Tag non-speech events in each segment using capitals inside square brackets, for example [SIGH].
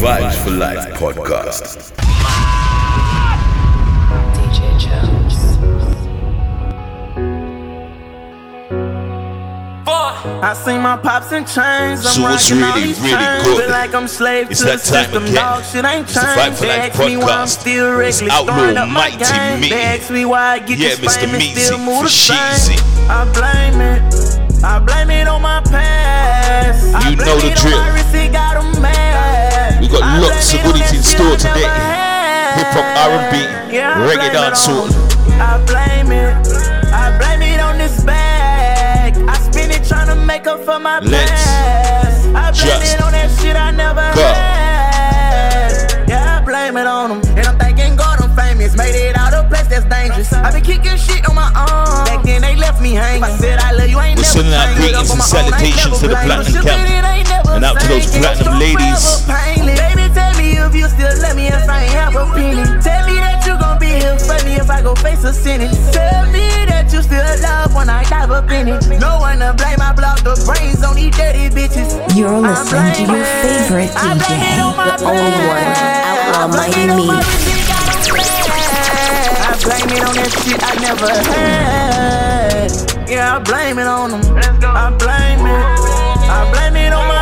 Vibes for Life podcast. DJ Jones. I seen my pops and chains. I'm So what's rocking all really, these really chains. good? Feel like I'm slave It's to the that time system. again. Dog shit ain't It's the Vibe changed. for They Life ask me why I'm podcast. still It's regularly Outlaw throwing up my Mighty game. Me. They ask me why I get Yeah, this Mr. fame and still move for the Sheezy. same. I blame it. I blame it on my past. I You blame know the it on drill. my wrist, it got 'em mad. We got lots of goodies in store today. Hip hop, R&B, reggae dancehall. I blame it. I blame it on this bag. I spend it trying to make up for my Let's past. I blame just it on that shit I never go. had. Yeah, I blame it on them. And I'm thanking God I'm famous. Made it out of place that's dangerous. I been kicking shit on my own. Back then they left me hanging. If I said I love you, I ain't We're never sending out greetings and my own, I ain't salutations to the platinum camp. It ain't never And out to those changed. platinum ladies. Baby, tell me if you still love me if I ain't have a penny. Tell me that you gon' be here for me if I go face a sentence. Tell me that you still love when I dive up in it. No one to blame, I block the brains on these dirty bitches. You're listening to your favorite I blame it on my DJ, the only one. Outlaw I blame Mighty it on Me. my wrist, it got 'em mad. I blame it on that shit I never had. Yeah, I blame it on them. I blame it. I blame it on my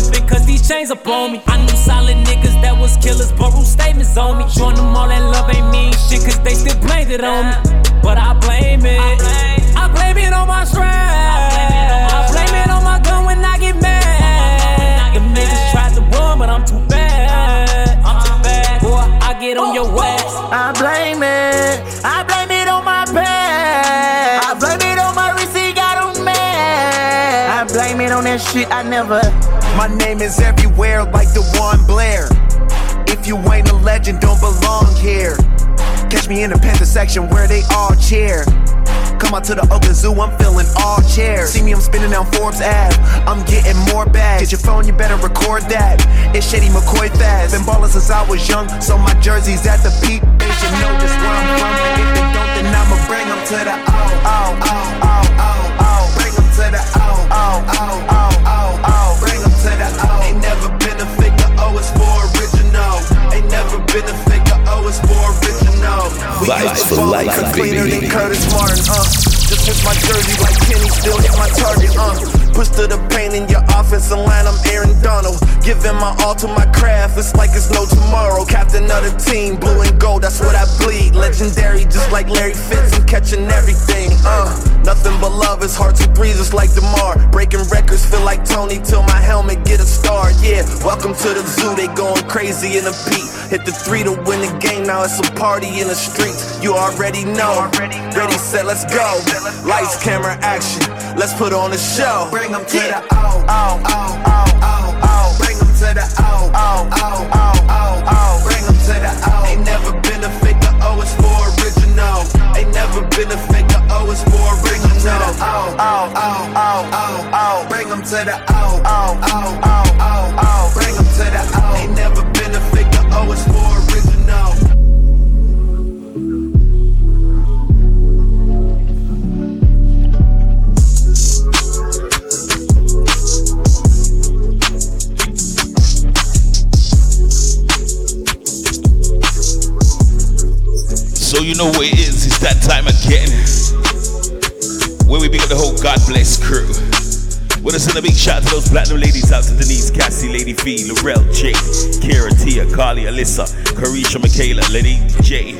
slipping, cause these chains up on me. I knew solid niggas that was killers, but rule statements on me. Showing them all that love ain't mean shit, cause they still blamed it on me. But I blame it. I blame it on my strength. I blame it on my gun when I get mad. Them niggas tried to run, but I'm too bad. Uh, I'm too bad. Boy, I get on your ass. I blame it. I blame it on my past. I blame it on my wrist, it got 'em mad. I blame it on that shit I never. My name is everywhere like the one Blair. If you ain't a legend, don't belong here. Catch me in the Panther section where they all cheer. Come out to the Oakland Zoo, I'm filling all chairs. See me, I'm spinning down Forbes Ave. I'm getting more bags. Get your phone, you better record that. It's Shady McCoy fast. Been ballin' since I was young, so my jersey's at the peak. They should know just where I'm from. If they don't, then I'ma bring them to the oh, oh, oh, oh, oh, oh. oh. Bring them to the oh, oh, oh, oh, oh, oh. Vibes for life, baby, cleaner than Curtis Martin, uh. Just my jersey like Kenny, still hit my target, uh. Push to the paint in your offensive line, I'm Aaron Donald. Giving my all to my craft, it's like it's no tomorrow. Captain of the team, blue and gold, that's what I bleed. Legendary, just like Larry Fitz, I'm catching everything, uh. Nothing but love, it's hard to breathe, just like DeMar. Breaking records, feel like Tony till my helmet get a star, yeah. Welcome to the zoo, they going crazy in the beat. Hit the three to win the game, now it's a party in the streets. You already know. Ready, set, let's go. Lights, camera, action. Let's put on a show. Bring them to the oh, oh, oh, oh, oh, oh. Bring them to the oh, oh, oh, oh, oh, oh. Bring them to the oh. Ain't never been a figure, oh, it's for original. Ain't never been a figure, oh, it's for original. Oh, oh, oh, oh, oh, oh. Bring them to the oh, oh, oh, oh, oh, oh. Bring them to the oh. Ain't never been a figure, oh, it's for Fee, Laurel, Jay, Kira, Tia, Carly, Alyssa, Carisha, Michaela, Lady J,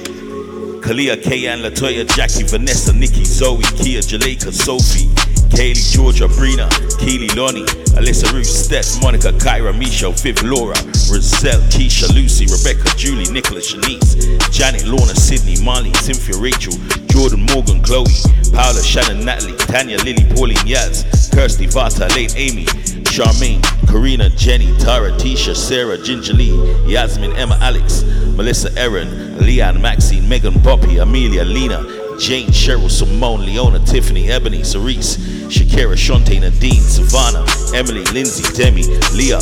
Kalia, Kayan, Latoya, Jackie, Vanessa, Nikki, Zoe, Kia, Jaleka, Sophie, Kaylee, Georgia, Brina, Keely, Lonnie, Alyssa, Ruth, Steph, Monica, Kyra, Misha, Viv, Laura, Roselle, Keisha, Lucy, Rebecca, Julie, Nicholas, Shanice, Janet, Lorna, Sydney, Marley, Cynthia, Rachel, Jordan, Morgan, Chloe, Paula, Shannon, Natalie, Tanya, Lily, Pauline, Yaz, Kirsty, Vata, Lane, Amy, Charmaine, Karina, Jenny, Tara, Tisha, Sarah, Ginger Lee, Yasmin, Emma, Alex, Melissa, Erin, Leanne, Maxine, Megan, Poppy, Amelia, Lena, Jane, Cheryl, Simone, Leona, Tiffany, Ebony, Cerise, Shakira, Shante, Nadine, Savannah, Emily, Lindsay, Demi, Leah,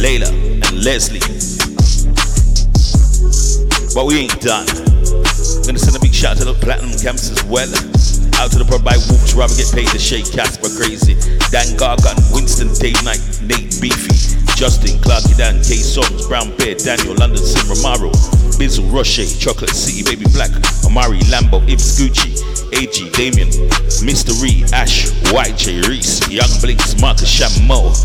Layla, and Leslie. But we ain't done. Gonna send a big shout out to the platinum camps as well. Out to the pub by Whoops, rather get paid to shake Casper crazy. Dan Gargan, Winston Dave Knight, Nate Beefy, Justin, Clarky Dan, K Songs, Brown Bear, Daniel, London Sim Romaro, Bizzle, Roche, Chocolate City, Baby Black, Amari, Lambo, Ibs Gucci, AG, Damien, Mr. Ree, Ash, YJ, Reese, Young Blinks, Marcus Shamo,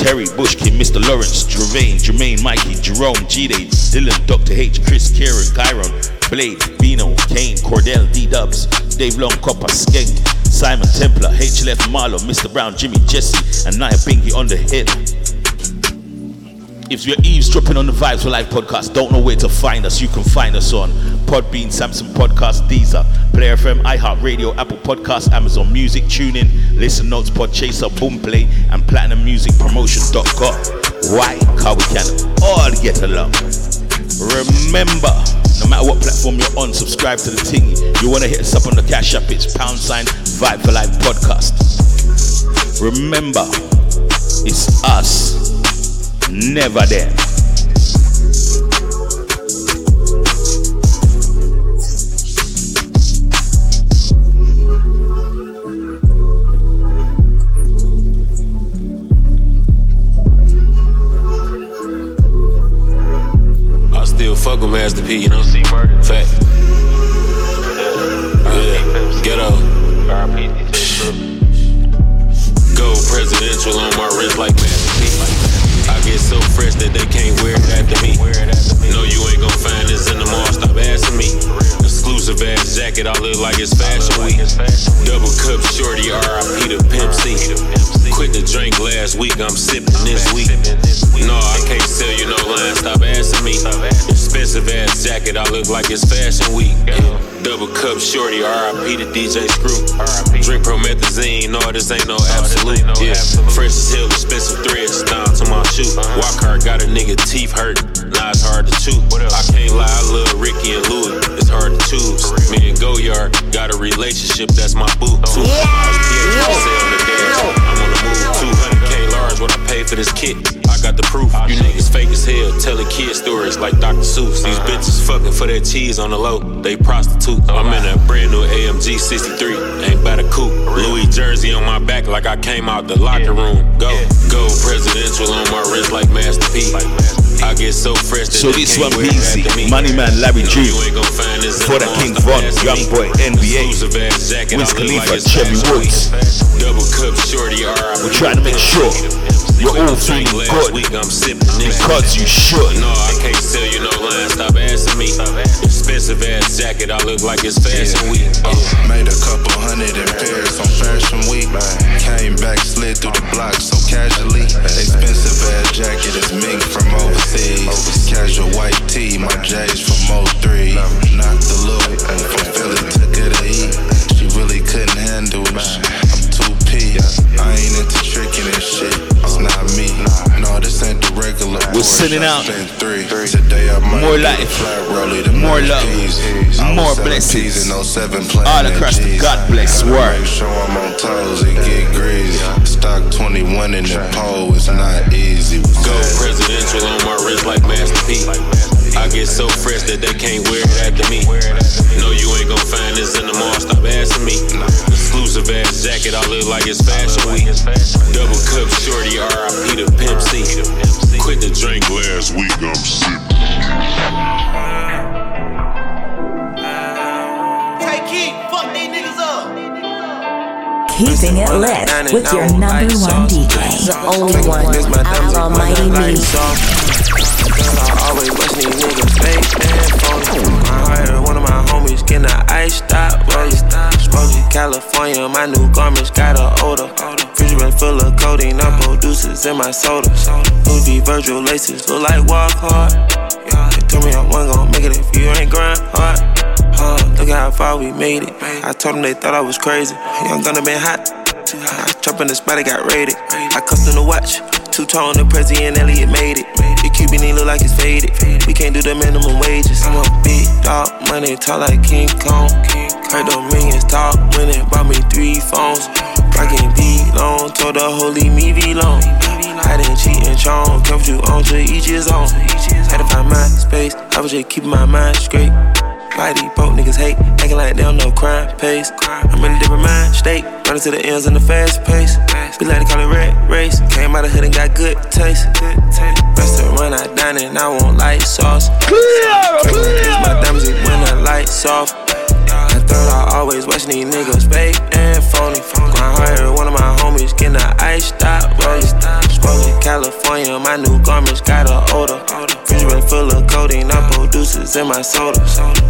Terry Bushkin, Mr. Lawrence, Jermaine, Jermaine, Mikey, Jerome, G-Day, Dylan, Dr. H, Chris, Kieran, Kyron, Blade, Vino, Kane, Cordell, D-Dubs, Dave Long, Copper, Skank, Simon Templar, HLF Marlo, Mr. Brown, Jimmy, Jesse, and Nia Binky on the hit. If you're eavesdropping on the Vibes for Life podcast, don't know where to find us, you can find us on Podbean, Samsung Podcast, Deezer, Player FM, iHeartRadio, Apple Podcasts, Amazon Music, TuneIn, Listen Notes, Podchaser, Boomplay, and PlatinumMusicPromotion.com. Why? Because we can all get along. Remember, no matter what platform you're on, subscribe to the thingy. You want to hit us up on the Cash App, it's pound sign Vibe for Life podcast. Remember, it's us, never them. Still fuck with Master P, you know. Fact. Oh, yeah. Ghetto. Gold presidential on my wrist like Master P. I get so fresh that they can't wear it after me. No, you ain't gon' find this in the mall. Stop asking me. Exclusive ass jacket, I look like it's fashion week. Double cup shorty, RIP to Pimp C. Quit the drink last week, I'm sipping this week. No, I can't sell you no line, stop asking me. Expensive ass jacket, I look like it's fashion week. Double cup shorty, RIP to DJ Screw. Drink promethazine, no, this ain't no absolute. Yeah, fresh as hell, expensive threads down to my shoe. Walk hard, got a nigga teeth hurt. Now it's hard to chew. I can't lie, I love Ricky and Louis. It's hard to choose. Me and Goyard got a relationship, that's my boo. Two cars, PhD on the dash. I'm on the move, 200k large. What I pay for this kit, I got the proof. You niggas fake as hell, telling kid stories like Dr. Seuss. These bitches fucking for that cheese on the low. They prostitute. I'm in a brand new AMG 63. Ain't jersey on my back like I came out the locker room. Go, go presidential on my wrist like Master P. I get so fresh that So this one easy. Money Man, Larry G. you ain't gon' find this in For the King Von, Young. Boy, NBA. Exclusive ass jacket, Wiz Khalifa, Chevy Woods. Double cup shorty. We're trying to make sure you're all feeling good Week, I'm sipping because you should. no, I can't sell you no line. Stop asking me. Expensive ass jacket. I look like it's fashion week. Uh, Made a couple hundred in Paris on Fashion Week. Came back, slid through the block so casually. Expensive ass jacket is mink from overseas. Casual white tee, my J's from 03. Knocked the loop from Philly, took her to eat. She really couldn't handle it. I'm 2P. I ain't into tricking and shit. It's not me. No, this ain't the regular. We're sending out three. Today I might more life, flat more love, these. More blessings. In oh All across the God bless world. Make sure I'm on toes, it get greasy. Stock 21 in the pole, it's not easy. Go presidential on my wrist like Master P. I get so fresh that they can't wear it after me. No, you ain't gon' find this in the mall. Stop asking me. Exclusive ass jacket. I look like it's fashion week. Double cup shorty. RIP to Pimp C. Quit the drink last week. I'm sipping. Take heat, fuck these niggas up. Keeping it lit with your number one DJ. The only one. Almighty me. I always watch these niggas fake and phony. I hired one of my homies getting an ice stop rolling. Smoky California, my new garments got a odor. Fridge full of codeine, I producers in my soda. Louis Virgil laces look like walk hard. They told me I wasn't gonna make it if you ain't grind hard. Uh, look how far we made it. I told them they thought I was crazy. Young gunna been hot. I jump in the spot, it got raided. I custom the watch. Two tone, the president Elliot made it. The Cuban look like it's faded. We can't do the minimum wages. I'm a big dog, money tall like King Kong. Heard the millions talk it bought me three phones. Rockin' D long, told the holy oh, me V long. I didn't Cheech and Chong. Kept you on to each his own. Had to find my space. I was just keeping my mind straight. Why these broke niggas hate? Acting like they don't know crime pays. I'm in a different mind state. Running to the ends in the fast pace. We like to call it red race. Came out of hood and got good taste. Restaurant I dine in, I want light sauce. Clear, clear. My diamonds when the lights off. I thought I always watching these niggas fake and phony. Grind harder, one homies getting the ice stop rolling. Smoking California, my new garments got a odor. Refrigerator full of codeine, I producers in my soda.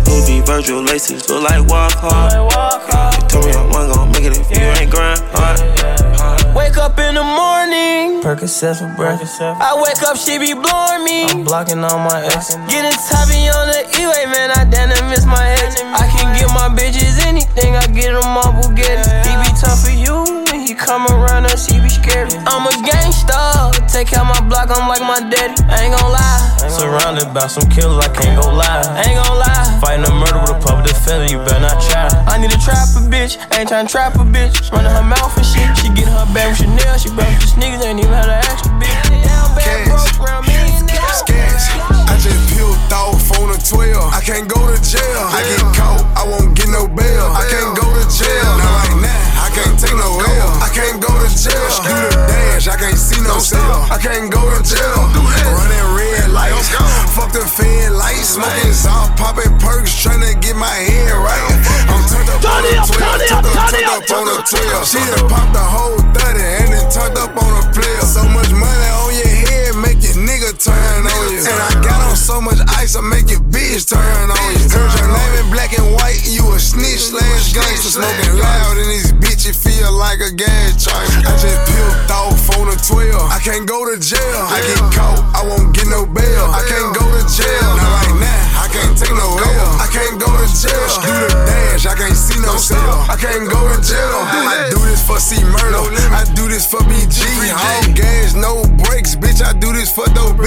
Movie Virgil laces look like walk hard. You told me I wasn't gonna make it if you ain't grind hard. Wake up in the morning. Percocet for breakfast. I wake up, she be blowing me. I'm blocking all my ex. Getting toppy on the E-way, man. I damn miss my ex. I can get my bitches anything. I get them all Bugatti. He be tough for you. When he come around us, he be scared. I'm a gangster. Take out my block, I'm like my daddy. I ain't gon' lie. Surrounded by some killers, I can't go lie. I ain't gon' lie. Fighting a murder with a public defender, you better not try. I need a trapper bitch. I ain't tryna trap a bitch. Running her mouth and shit. She get her bag with Chanel. She broke the sneakers, ain't even had an extra bitch. Down bad broke around me. Sketch. I just peeled off on a 12. I can't go to jail. I get caught, I won't get no bail. I can't go to jail. Not right now, I can't take to jail. Do the dash, I can't see no cell. I can't go to jail. Running red lights. Fuck the fed lights. Smoking soft, popping perks, trying to get my head right. I'm turned up on a 12. Turned up, turned up on a 12. She done popped the whole 30 and then turned up on a player. So much money on your head, make your nigga turn on you. And I got on so much ice, I make your bitch turn on you. Heard your name in black and white, you a snitch, slash gangster, smoking loud in these bitches, feel like a gas tank. I just peeled off on a 12. I can't go to jail. I get caught, I won't get no bail. I can't go to jail. Not right now, can't take no L. I can't go to jail. Do the dash, I can't see no cell. I can't go to jail. I do this for C murder. I do this for BG. All gas, no brakes, bitch. I do this for dope B.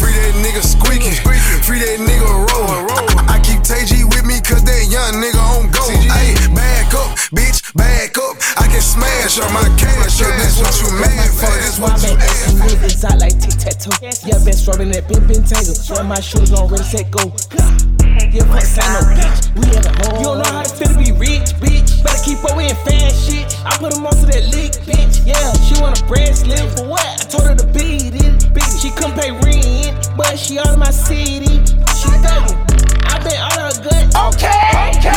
Free that nigga squeaky. Free that nigga roll. Roll I keep TG with me cause that young nigga on go. Ayy, back up, bitch, back up. I can smash on my cash up. This what you mad for. This what you asked for. Niggas out like tic tac toe. Yeah, been struggling that been been tangle. Yeah, my shoes on ready, set, go. Yeah, fuck sign no bitch. We at home. You don't know how to feel to be rich, bitch. Better keep up with fast shit. I put them on to that lick, bitch. Yeah, she want a bracelet for what? I told her to beat it, bitch. She couldn't pay rent, but she out of my city. She thuggin'. I been all her gut. Okay, okay.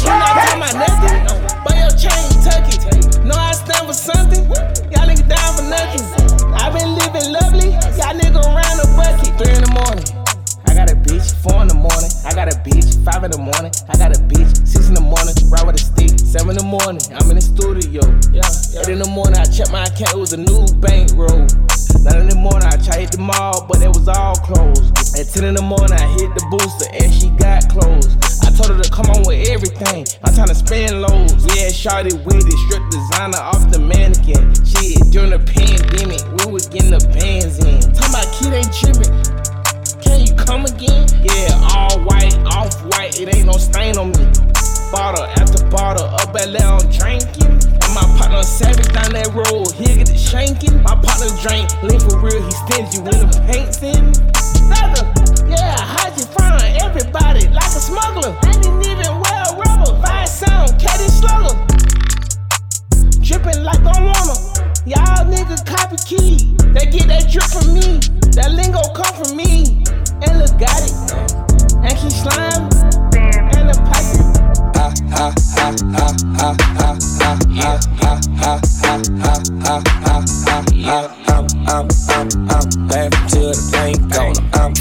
You not talking about nothing. But your chain tuck it. Know I stand for something. Y'all niggas down for nothing. I been living lovely. Y'all nigga around the bucket. Three in the morning. I got a bitch, four in the morning. I got a bitch, five in the morning. I got a bitch, six in the morning. Ride with a stick, seven in the morning. I'm in the studio. Yeah, eight in the morning. I checked my account, it was a new bankroll. Nine in the morning, I tried hit the mall, but it was all closed. At ten in the morning, I hit the booster and she got closed. I told her to come on with everything. I'm trying to spend loads. Yeah, shorty with it, strip designer off the mannequin. Shit, during the pandemic, we was getting the bands in. Talking about kid ain't tripping. You come again? Yeah, all white, off white, it ain't no stain on me. Bottle after bottle, up at I'm drinking. And my partner savage down that road, he get the shanking. My partner drink, lean for real, he stingy when the paint's in. Nigga, yeah, how'd you find everybody like a smuggler? I didn't even wear a rubber, fire sound, caddy slugger. Dripping like I wanna. Y'all niggas copy key. They get that drip from me. That lingo come from me. And look got it. And keep slime. And the pipe. I'm, I'm, I'm, I'm laughing till the pain gone. I'm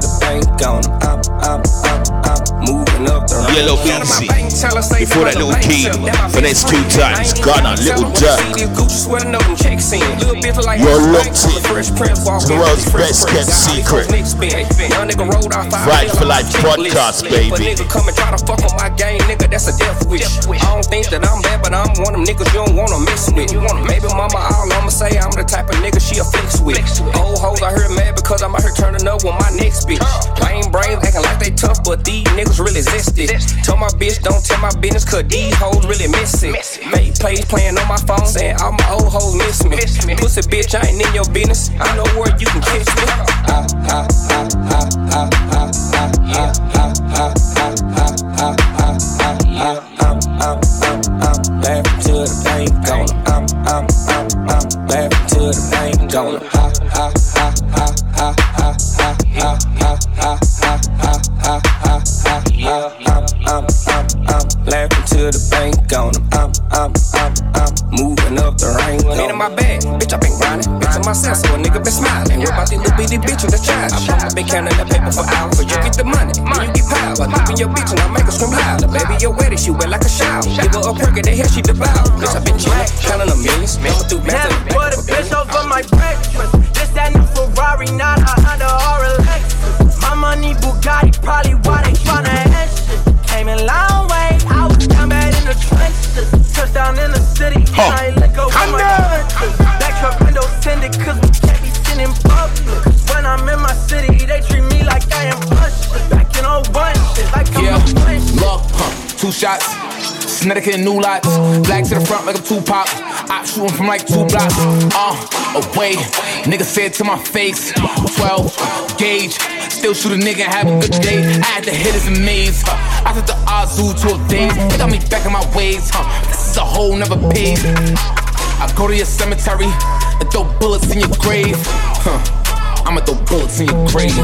till the Yella Beezy. Before that little key, for next two times, Ghana, Little Duck. You're locked in. The world's best kept secret. Right for Life podcast, baby. Come and try to fuck with my game, nigga. That's a death wish. I don't think that I'm bad, but I'm one of them niggas you don't wanna mix with. Maybe mama, all I'ma say, I'm the type of nigga she a flex with. Old hoes I here mad because I'm out here turning up with my next bitch. Lame brains acting like they tough, but these niggas really zesty this. Told my bitch, don't tell my business, cause these hoes really miss it. Make plays playing on my phone, saying all my old hoes miss me. Pussy bitch, I ain't in your business. I know where you can kiss me. I, I, I, I, I, I, I, yeah. I, I, I, I, I, I, I, yeah. I'm, I'm, I'm, I'm laughing to the bank, gonna. I'm, I'm, I'm, I'm laughing to the bank, gonna. The money, then you get power. I look in your bitch and I make her scream louder. Baby, you're she wet like a shower. Give her a perk and the hair she devour. Bitch, I been chillin', Snediker and new lots. Black to the front like a Tupac. I shooting from like two blocks. Uh, away. Nigga said to my face. 12 gauge. Still shoot a nigga and have a good day. I had to hit his maze. I took the Azu to a daze. They got me back in my ways. Huh. This is a whole nother page. I go to your cemetery and throw bullets in your grave. Huh. I'ma throw bullets in your grave.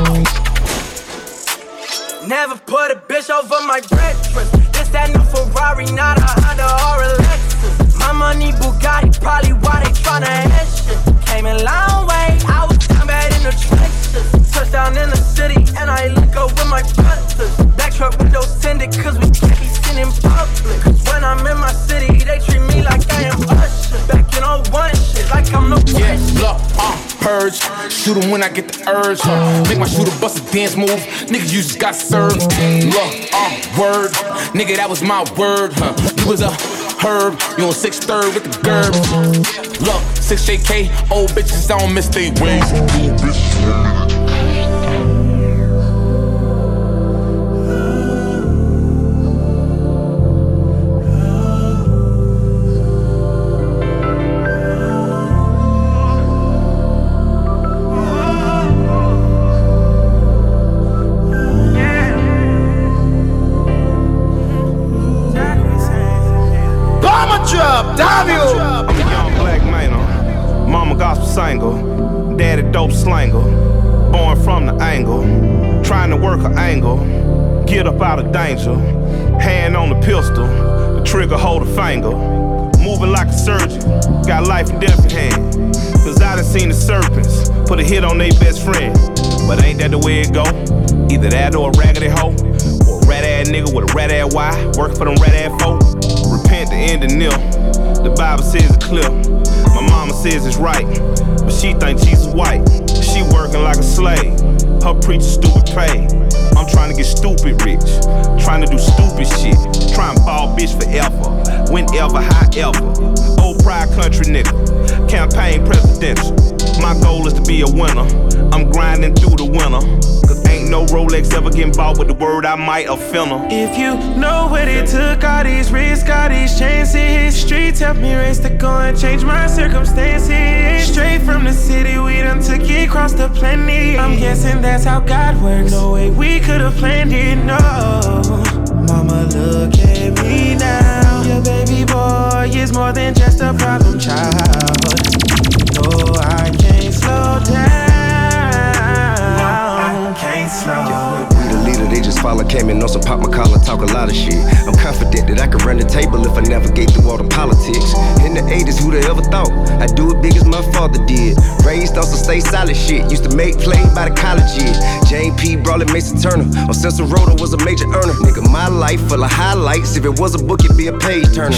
Never put a bitch over my breakfast. That new Ferrari, not a Honda or a Lexus. My money Bugatti, probably why they tryna end shit. Came a long way, I was down bad in the trenches. Touchdown in the city, and I let go with my brothers. Back truck windows tinted, cause we can't be seen in public. Cause when I'm in my city, they treat me like I am Usher. Back in 01, shit, like I'm no Yeah, look, uh, purge. Shoot 'em when I get the urge. Huh. Make my shooter bust a dance move. Niggas, you just got served. Look, uh, word. Nigga, that was my word. Huh. You was a herb. You on 6 third with the gerb. Look, 6 JK. Old bitches don't miss they ways. Says it's right, but she thinks Jesus white. She working like a slave. Her preacher stupid pay. I'm trying to get stupid rich, trying to do stupid shit, trying to ball bitch forever, whenever, however. Old pride country nigga, campaign presidential. My goal is to be a winner. I'm grinding through the winter, no Rolex ever getting bought with the word I might offend her. If you know what it took, all these risks, all these chances. Streets helped me raise the go and change my circumstances. Straight from the city, we done took it across the planet. I'm guessing that's how God works. No way we could have planned it, no. Mama, look at me now. Your baby boy is more than just a problem child. Came in on some pop my collar, talk a lot of shit. I'm confident that I could run the table if I navigate through all the politics. In the 80s, who'd have ever thought I'd do it big as my father did? Raised on some stay solid shit. Used to make play by the college years. James P. Brawley, Mason Turner. On Cecil Rhoda was a major earner. Nigga, my life full of highlights. If it was a book, it'd be a page turner.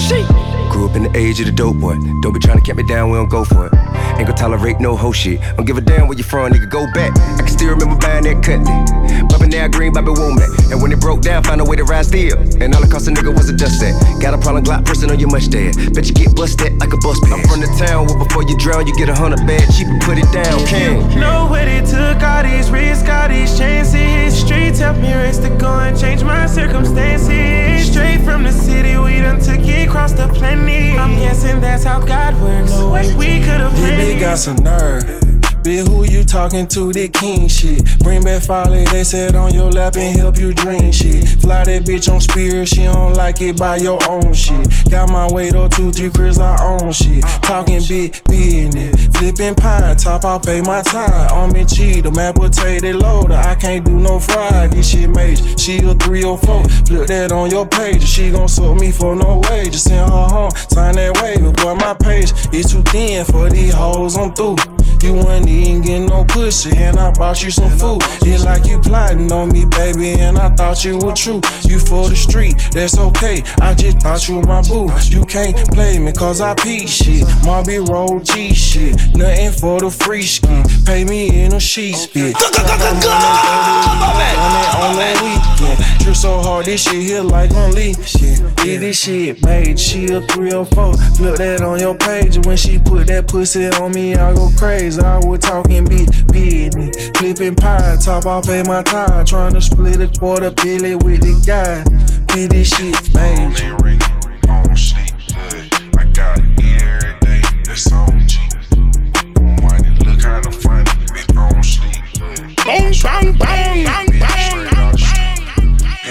Grew up in the age of the dope boy. Don't be trying to keep me down, we don't go for it. Ain't gonna tolerate no hoe shit. Don't give a damn where you from, nigga, go back. I can still remember buying that cutlet. Bumping that green, Bobby Womack. And when it broke down, found a way to ride still. And all it cost a nigga was a dust set. Got a problem, Glock person on your mustache. Bet you get busted like a bus pass. I'm from the town where before you drown, you get a hundred bad cheap and put it down. King. Know what it took, all these risks, all these chances. Streets helped me raise the goal and change my circumstances. Straight from the city, we done took it across the planet. I'm guessing that's how God works. No way we could've planned This it. got some nerve. Bitch, who you talking to? That king shit. Bring back folly, they said on your lap and help you dream shit. Fly that bitch on spirit, she don't like it by your own shit. Got my weight up two, three cribs, I own shit. Talking big business, flipping pie, top, I'll pay my time. On me cheetah, man, potato loader. I can't do no fry, this shit major. She a 304, flip that on your page. She gon' suck me for no wages. Send her home, sign that waiver. Boy, my page is too thin for these hoes, I'm through. You wasn't even getting no pussy, and I bought you some food. It's like you plotting on me, baby, and I thought you were true. You for the street, that's okay. I just thought you were my boo. You can't play me, cause I pee shit. Marby roll G shit. Nothing for the free ski. Pay me in a sheets, bitch. On that weekend. Trip so hard, this shit here like on leaf shit. Did this shit made, she a 304. Flip that on your page. When she put that pussy on me, I go crazy. I was talking big business. Flipping pie, top off pay my time. Trying to split a quarter billy with the guy. Did this shit made. I got it every day, that's on G. Money look kinda funny, bitch, I don't sleep. Bang, bang, bang, bang,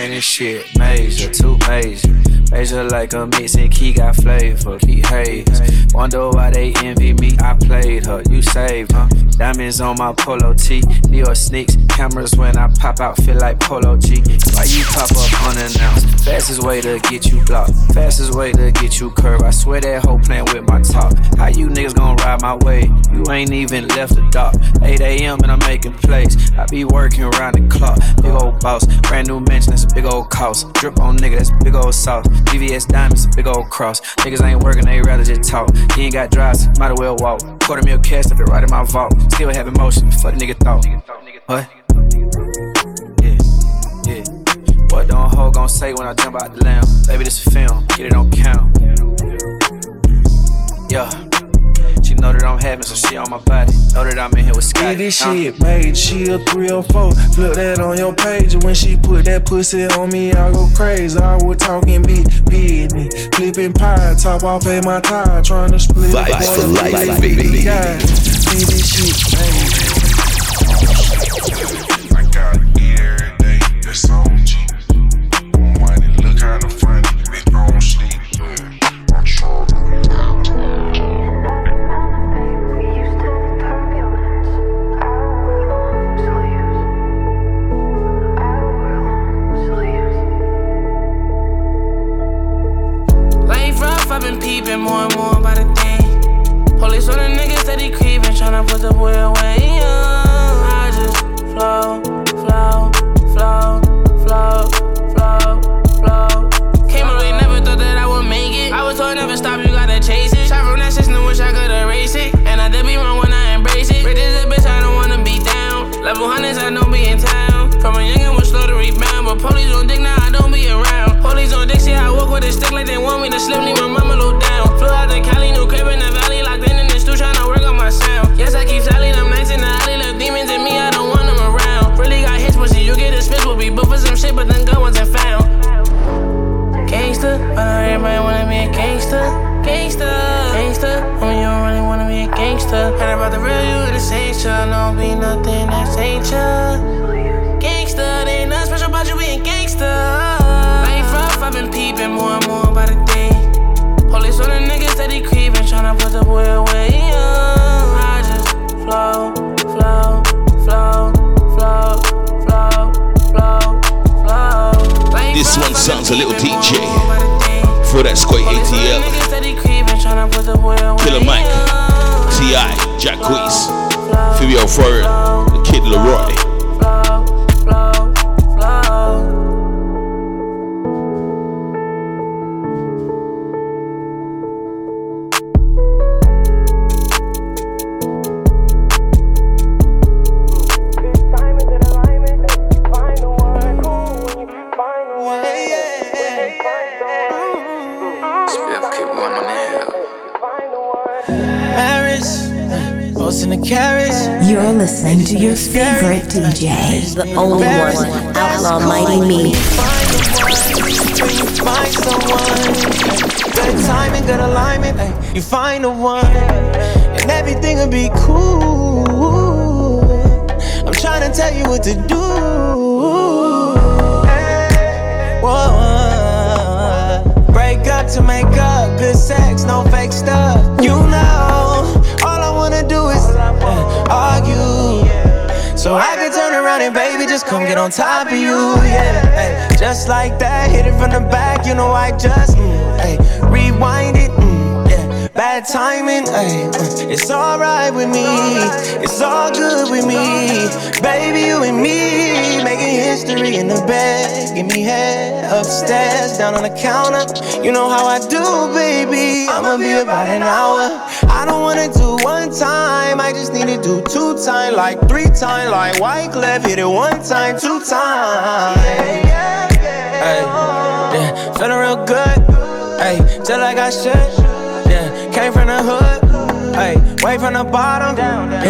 And this shit major, too major. Major like a mixing key got flavor, key haze. Wonder why they envy me. I played her, you saved her. Diamonds on my polo tee. New York sneaks, cameras when I pop out, feel like polo G. Why you pop up unannounced? Fastest way to get you blocked. Fastest way to get you curved. I swear that whole plan with my talk. How you niggas gon' ride my way? You ain't even left the dock. 8 a.m. and I'm making plays. I be working around the clock. Big old boss, brand new mansion, that's big old cost. Drip on nigga, that's big old sauce. VVS diamonds, big old cross. Niggas ain't working, they rather just talk. You ain't got drives, might as well walk. Quarter mil cash, if it right in my vault. Still have emotion, fuck nigga thought. What? Yeah, yeah. What don't hoe gon' say when I jump out the lamb? Baby, this a film, get it on count. Yeah. She know that I'm having some shit on my body. Know that I'm in here with Scotty. Did this uh. shit made, she a 304. Flip that on your page. When she put that pussy on me, I go crazy. I was talking big business. Flipping pie, top off pay my time. Trying to split Vibes a for quarter life, billy with baby. the this shit made. Tryna this ain't ya. No, be nothing, that's ain't ya. Gangsta, ain't nothing special about you being gangsta. Life rough, I've been peeping more and more by the day. Police on the niggas steady creeping, tryna put the boy away. I just flow, flow, flow, flow, flow, flow, flow. This one sounds a little DJ. more by the day. For that square Police on the ATL. niggas steady creeping, tryna put the boy away. Killer Mike, T.I., Jacquees, Fabio Ford, the Kid LAROI. Listening favorite DJ. The only one, Outlaw Mighty Me. Find someone, good timing, good alignment. Ay, you find the one, and everything will be cool. I'm trying to tell you what to do. Whoa. Break up to make up, good sex, no fake stuff. You know, So I can turn around and baby, just come get on top of you, yeah. Ay, just like that, hit it from the back, you know I just, mm, ay, rewind it, mm, yeah. Bad timing, ay, mm, it's alright with me, it's all good with me. Baby, you and me, making history in the bed. Give me head upstairs, down on the counter. You know how I do, baby. I'ma be about an hour. I don't wanna do one time, I just need to do two time, like three time, like Wyclef, hit it one time, two times. Hey, yeah, yeah. Yeah, feeling real good, hey, just like I should. Yeah, came from the hood, hey, way from the bottom.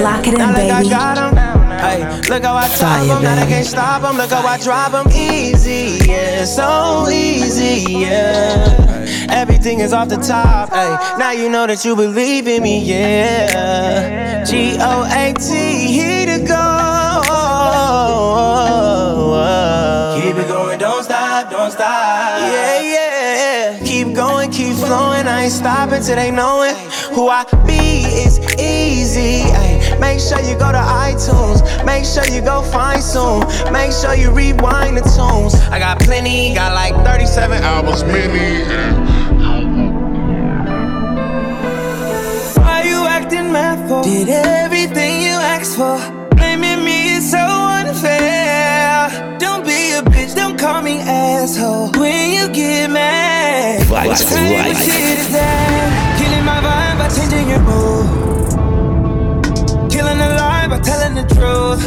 Lock it in, I baby. got 'em. Hey, look how I top Fire, 'em, now they baby. can't stop them. Look how I drop them easy, yeah, so easy, yeah. Everything is off the top, hey. Now you know that you believe in me, yeah. G O A T, here to go. Keep it going, don't stop, don't stop. Yeah, yeah. Keep going, keep flowing. I ain't stopping till they know it. Who I make sure you go to iTunes. Make sure you go find soon. Make sure you rewind the tunes. I got plenty, got like 37 albums, many. Why you acting mad for? Did everything you asked for. Blaming me is so unfair. Don't be a bitch, don't call me asshole. When you get mad, Vibes what for type of life. shit is that? Killing my vibe by changing your mood. The truth.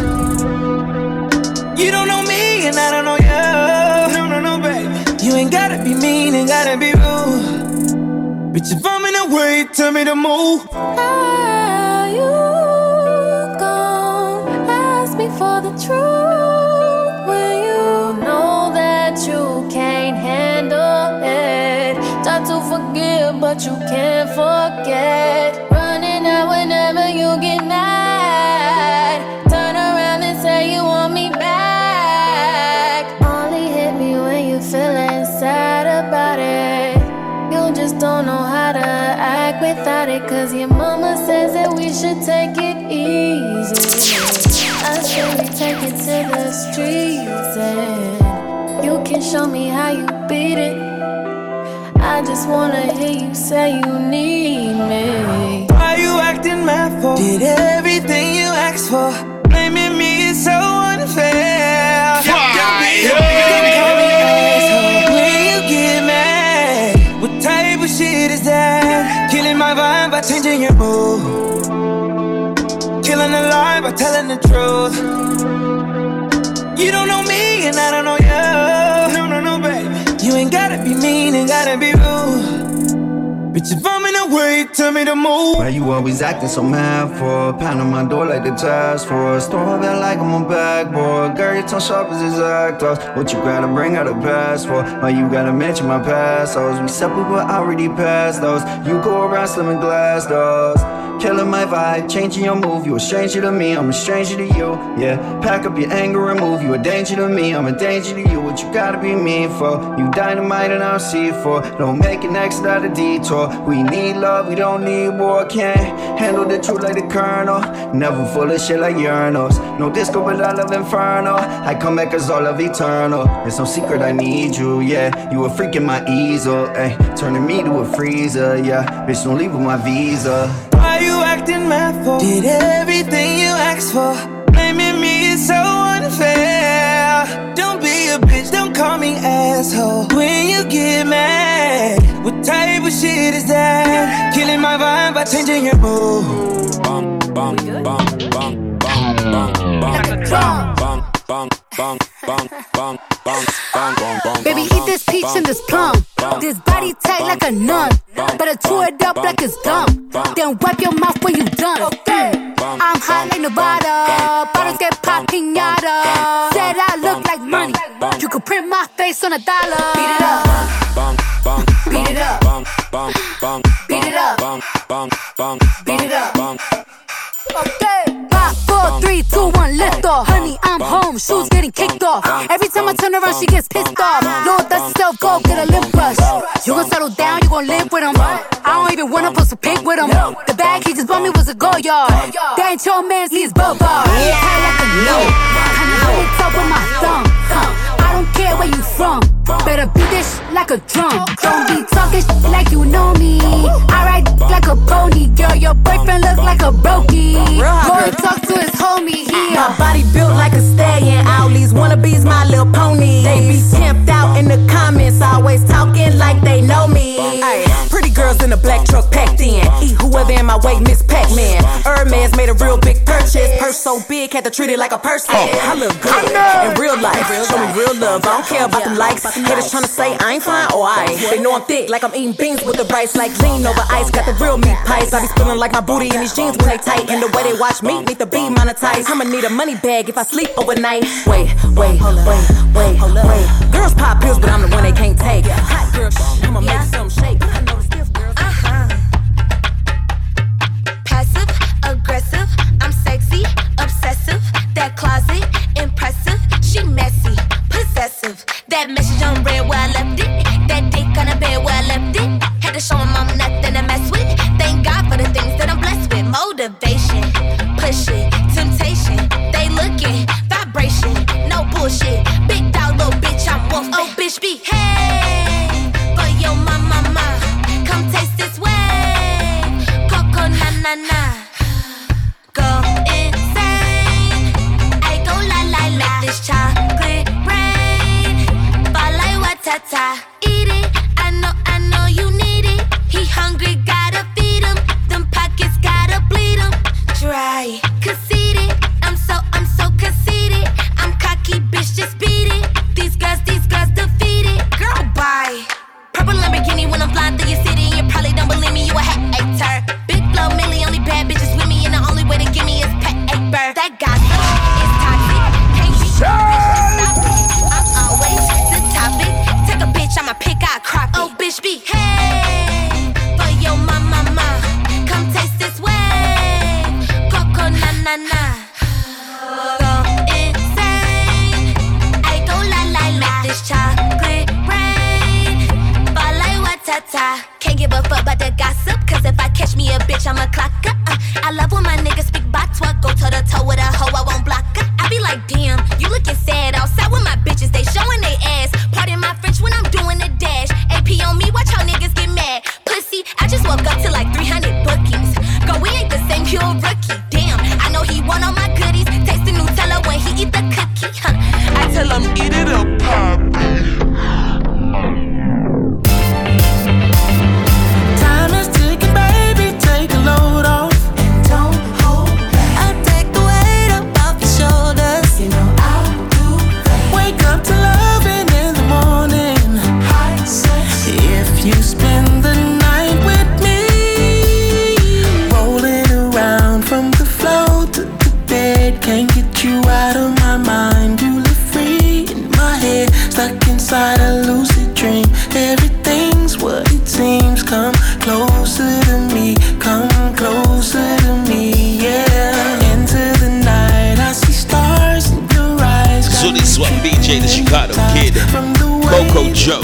You don't know me and I don't know you. No, no, no, baby. You ain't gotta be mean, ain't gotta be rude. Bitch, if I'm in the way, tell me to move. Are you gon' ask me for the truth when you know that you can't handle it? Try to forgive, but you can't forget. Running out whenever you get mad. Take it to the streets and you can show me how you beat it. I just wanna hear you say you need me. Why you acting mad for? Did everything you asked for. Blaming me is so unfair. Don't be a bitch, don't call me asshole. When you get mad, what type of shit is that? Killing my vibe by changing your mood. Killing a lie by telling the truth. You don't know me and I don't know you. No, no, no, baby. You ain't gotta be mean, ain't gotta be rude. Bitch, if I'm in the way, tell me to move. Why you always acting so mad for? Pound on my door like the task force. Throw back like I'm a boy Girl, your tongue sharp as his actors. What you gotta bring out a for? Why you gotta mention my past? We separate, but I already passed those. You go around slimming glass doors. Killing my vibe, changing your move. You a stranger to me, I'm a stranger to you. Yeah, pack up your anger and move. You a danger to me, I'm a danger to you. What you gotta be mean for? You dynamite and I'm C4. Don't make an exit out of detour. We need love, we don't need war. Can't handle the truth like the colonel. Never full of shit like urinals. No disco, but I love inferno. I come back as all of eternal. It's no secret I need you, yeah. You a freak in my easel, ayy. Turning me to a freezer, yeah. Bitch, don't leave with my visa. You acting mad for? Did everything you asked for. Blaming me is so unfair. Don't be a bitch, don't call me asshole. When you get mad, what type of shit is that? Killing my vibe by changing your mood. Bang, bang, bang, bang, bang, bang, bang, bang, bang, bang. bong, bong, Baby, eat this peach and this plum. This body tight like a nun. Better chew it up like it's gum. Then wipe your mouth when you done. Okay. I'm hot like Nevada. Bottles get pop pinata. Said I look like money. You could print my face on a dollar. Beat it up. Beat it up. Beat it up. Beat it up. Okay. Five, four, three, two, one, lift off. Honey, I'm home. Shoes getting kicked off. Every time I turn around, she gets pissed off. Lord, that's self go get a lip brush. You gon' settle down, you gon' live with him. I don't even wanna post a pic with him. The bag he just bought me was a Goyard. That ain't your man's, he's bubba. Yeah. like a no. Kinda hold it up with my thumb. Huh. I don't care where you from. Better beat this like a drum. Don't be talking sh- like you know me. I ride like a pony, girl. Your boyfriend look like a brokey. Go and talk to his homie here. My body built like a stallion. All these wannabes, my little pony. They be pimped out in the comments, always talking like they know me. Ay, pretty girls in a black truck packed in. Eat whoever in my way, Miss Pac-Man. Hermes made a real big purchase. Purse so big, had to treat it like a person. Oh. I look good in real life. Show me real love. I don't care about them likes. Haters tryna say I ain't fine or I. They know I'm thick, like I'm eating beans with the rice, like lean over ice. Got the real meat pies. I be spilling like my booty in these jeans when they tight. And the way they watch me need to be monetized. I'ma need a money bag if I sleep overnight. Wait, wait, wait, wait, wait. Girls pop pills, but I'm the one they can't take. Hot girl, I'ma make some shake. Obsessive. That closet, impressive. She messy, possessive. That message on red where I left it. That dick on the bed where I left it. Had to show him I'm nothing to mess with. Thank God for the things that I'm blessed with. Motivation, push it, temptation. They looking, vibration, no bullshit. Big dog, little bitch, I'm wolf. Oh, bitch, behave. hey. For your mama, mama, come taste this way. Coco, na na na. Go this chocolate rain. Fall like watata. Eat it. I know, I know you need it. He hungry, gotta feed him. Them pockets gotta bleed him. Dry, conceited. I'm so, I'm so conceited. I'm cocky, bitch, just beat it. These girls, these girls defeated. Girl, bye. Purple Lamborghini when I'm flying through your city. You probably don't believe me, you a hater. Big flow, milli, only bad bitches with me. And the only way to give me is paper. That gossip Go insane. I go la la la. This chocolate rain. Like. Can't give a the gossip. Cause if I catch me a bitch, I'm a. Uh, I love when my niggas speak batwa. Go to toe with a hoe, I won't block. I be like, damn, you looking sad outside with my bitches. They showing they ass. My when I'm doing dash. AP on me, watch how niggas get mad. Pussy, I just woke up to like 300 bookings. Go, we ain't the same, you a rookie. Damn, he want all my goodies. Taste the Nutella when he eat the cookie. Huh. I tell him, eat it up, Time Coco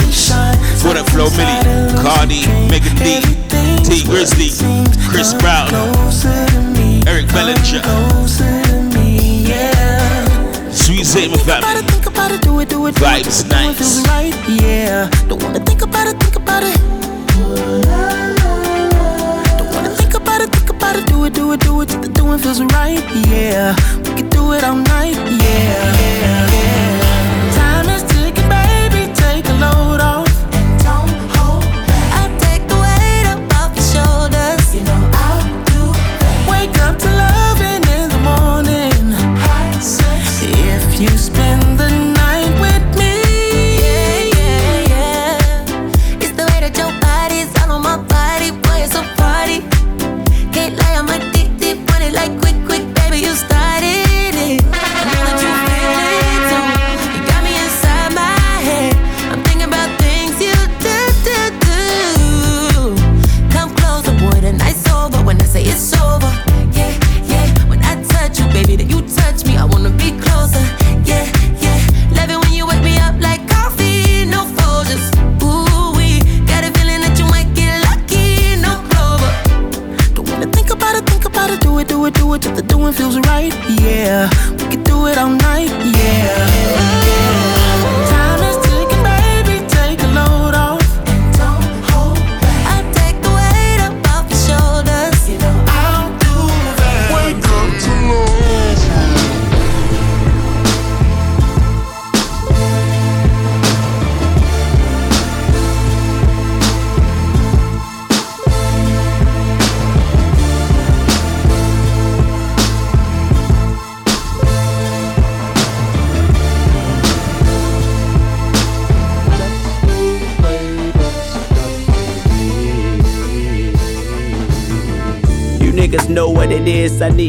For Up Flo Milli, Cardi, Megan D, Tee Grizzley, Chris Brown, Eric Bellinger, Sweet Zayma family, Vibes nice. Right, yeah. Don't wanna think about it, think about it. Don't wanna think about it, think about it. Do it, do it, do it till the doing feels right, yeah. We can do it all night, yeah, yeah, Take a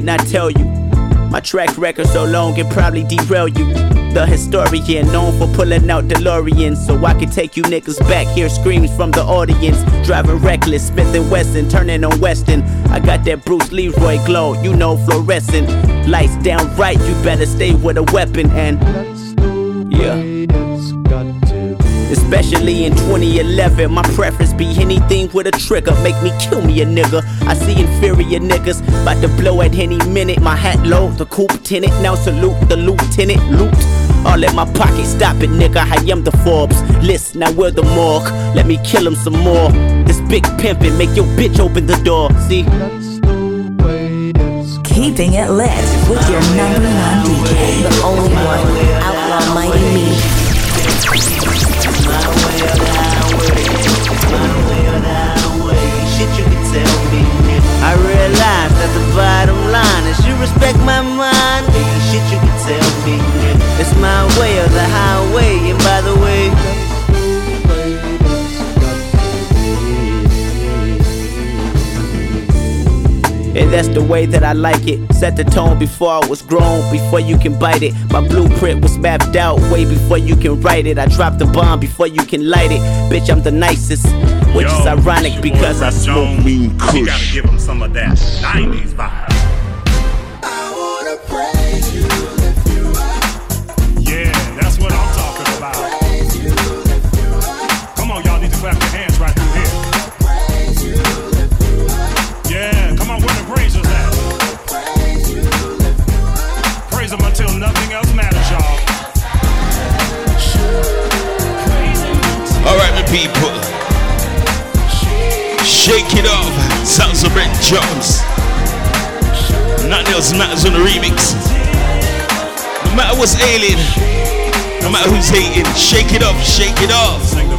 I not tell you. My track record so long it probably derail you. The historian known for pulling out DeLorean, so I can take you niggas back. Hear screams from the audience, driving reckless, Smith and Wesson, turning on Weston. I got that Bruce Leroy glow, you know fluorescent. Lights down right, you better stay with a weapon and Especially in 2011, my preference be anything with a trigger. Make me kill me a nigga. I see inferior niggas about to blow at any minute. My hat low, the coupe tenant. Now salute the lieutenant. Loot. All in my pocket, stop it, nigga. I am the Forbes list. Now we're the morgue. Let me kill him some more. This big pimpin', make your bitch open the door. See? Keeping it lit with your number one DJ, the only one, Outlaw Mighty Me. I realize that the bottom line is you respect my mind. Shit you can tell me. It's my way or the highway. And by the way, that's the way that I like it. Set the tone before I was grown, before you can bite it. My blueprint was mapped out way before you can write it. I dropped the bomb before you can light it. Bitch, I'm the nicest. Which Yo, is ironic because I smoke mean kush. You gotta give him some of that 90s vibe. On the remix. No matter what's ailing, no matter who's hating, shake it off, shake it off.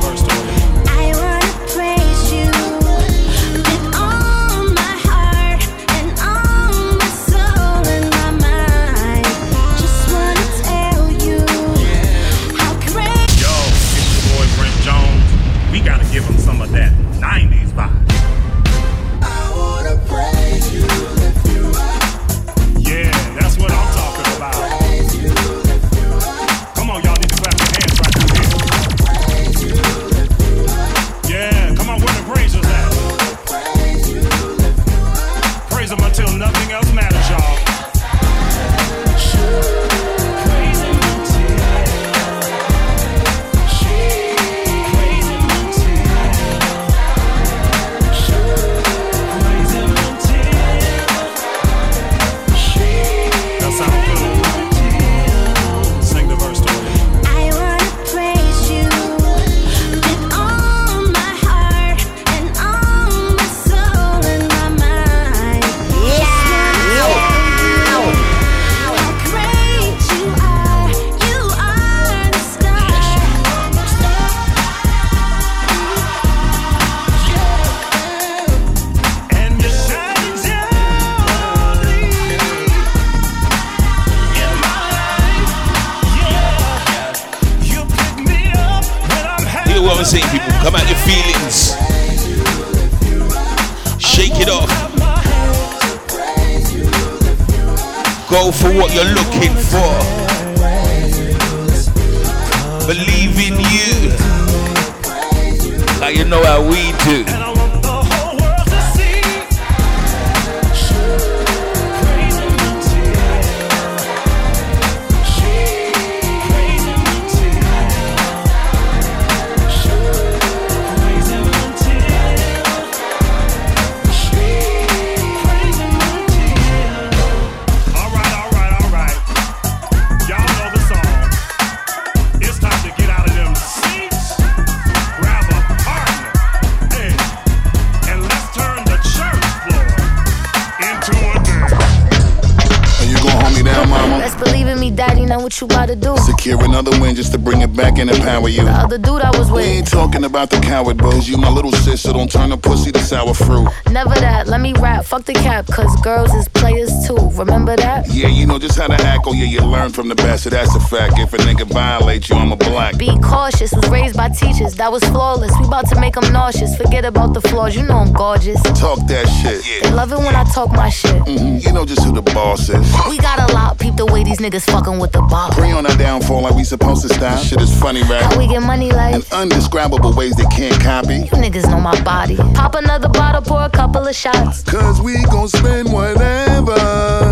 Talking about the coward bros. You my little sis, so don't turn a pussy to sour fruit. Never that. Let me rap. Fuck the cap, cause girls is players too. Remember that? Yeah, you know just how to act. Oh yeah, you learn from the best. So that's a fact. If a nigga violate you, I'm a black. Be cautious. Was raised by teachers. That was flawless. We about to make them nauseous. Forget about the flaws. You know I'm gorgeous. Talk that shit. They love it when I talk my shit. hmm You know just who the boss is. We got a lot. Peep the way these niggas fucking with the ball. Pray on our downfall like we supposed to stop. Shit is funny, right? How we get money like? In undescribable ways they can't copy. You niggas know my body. Pop another bottle, pour a couple of shots. Cause we gon' spend whatever.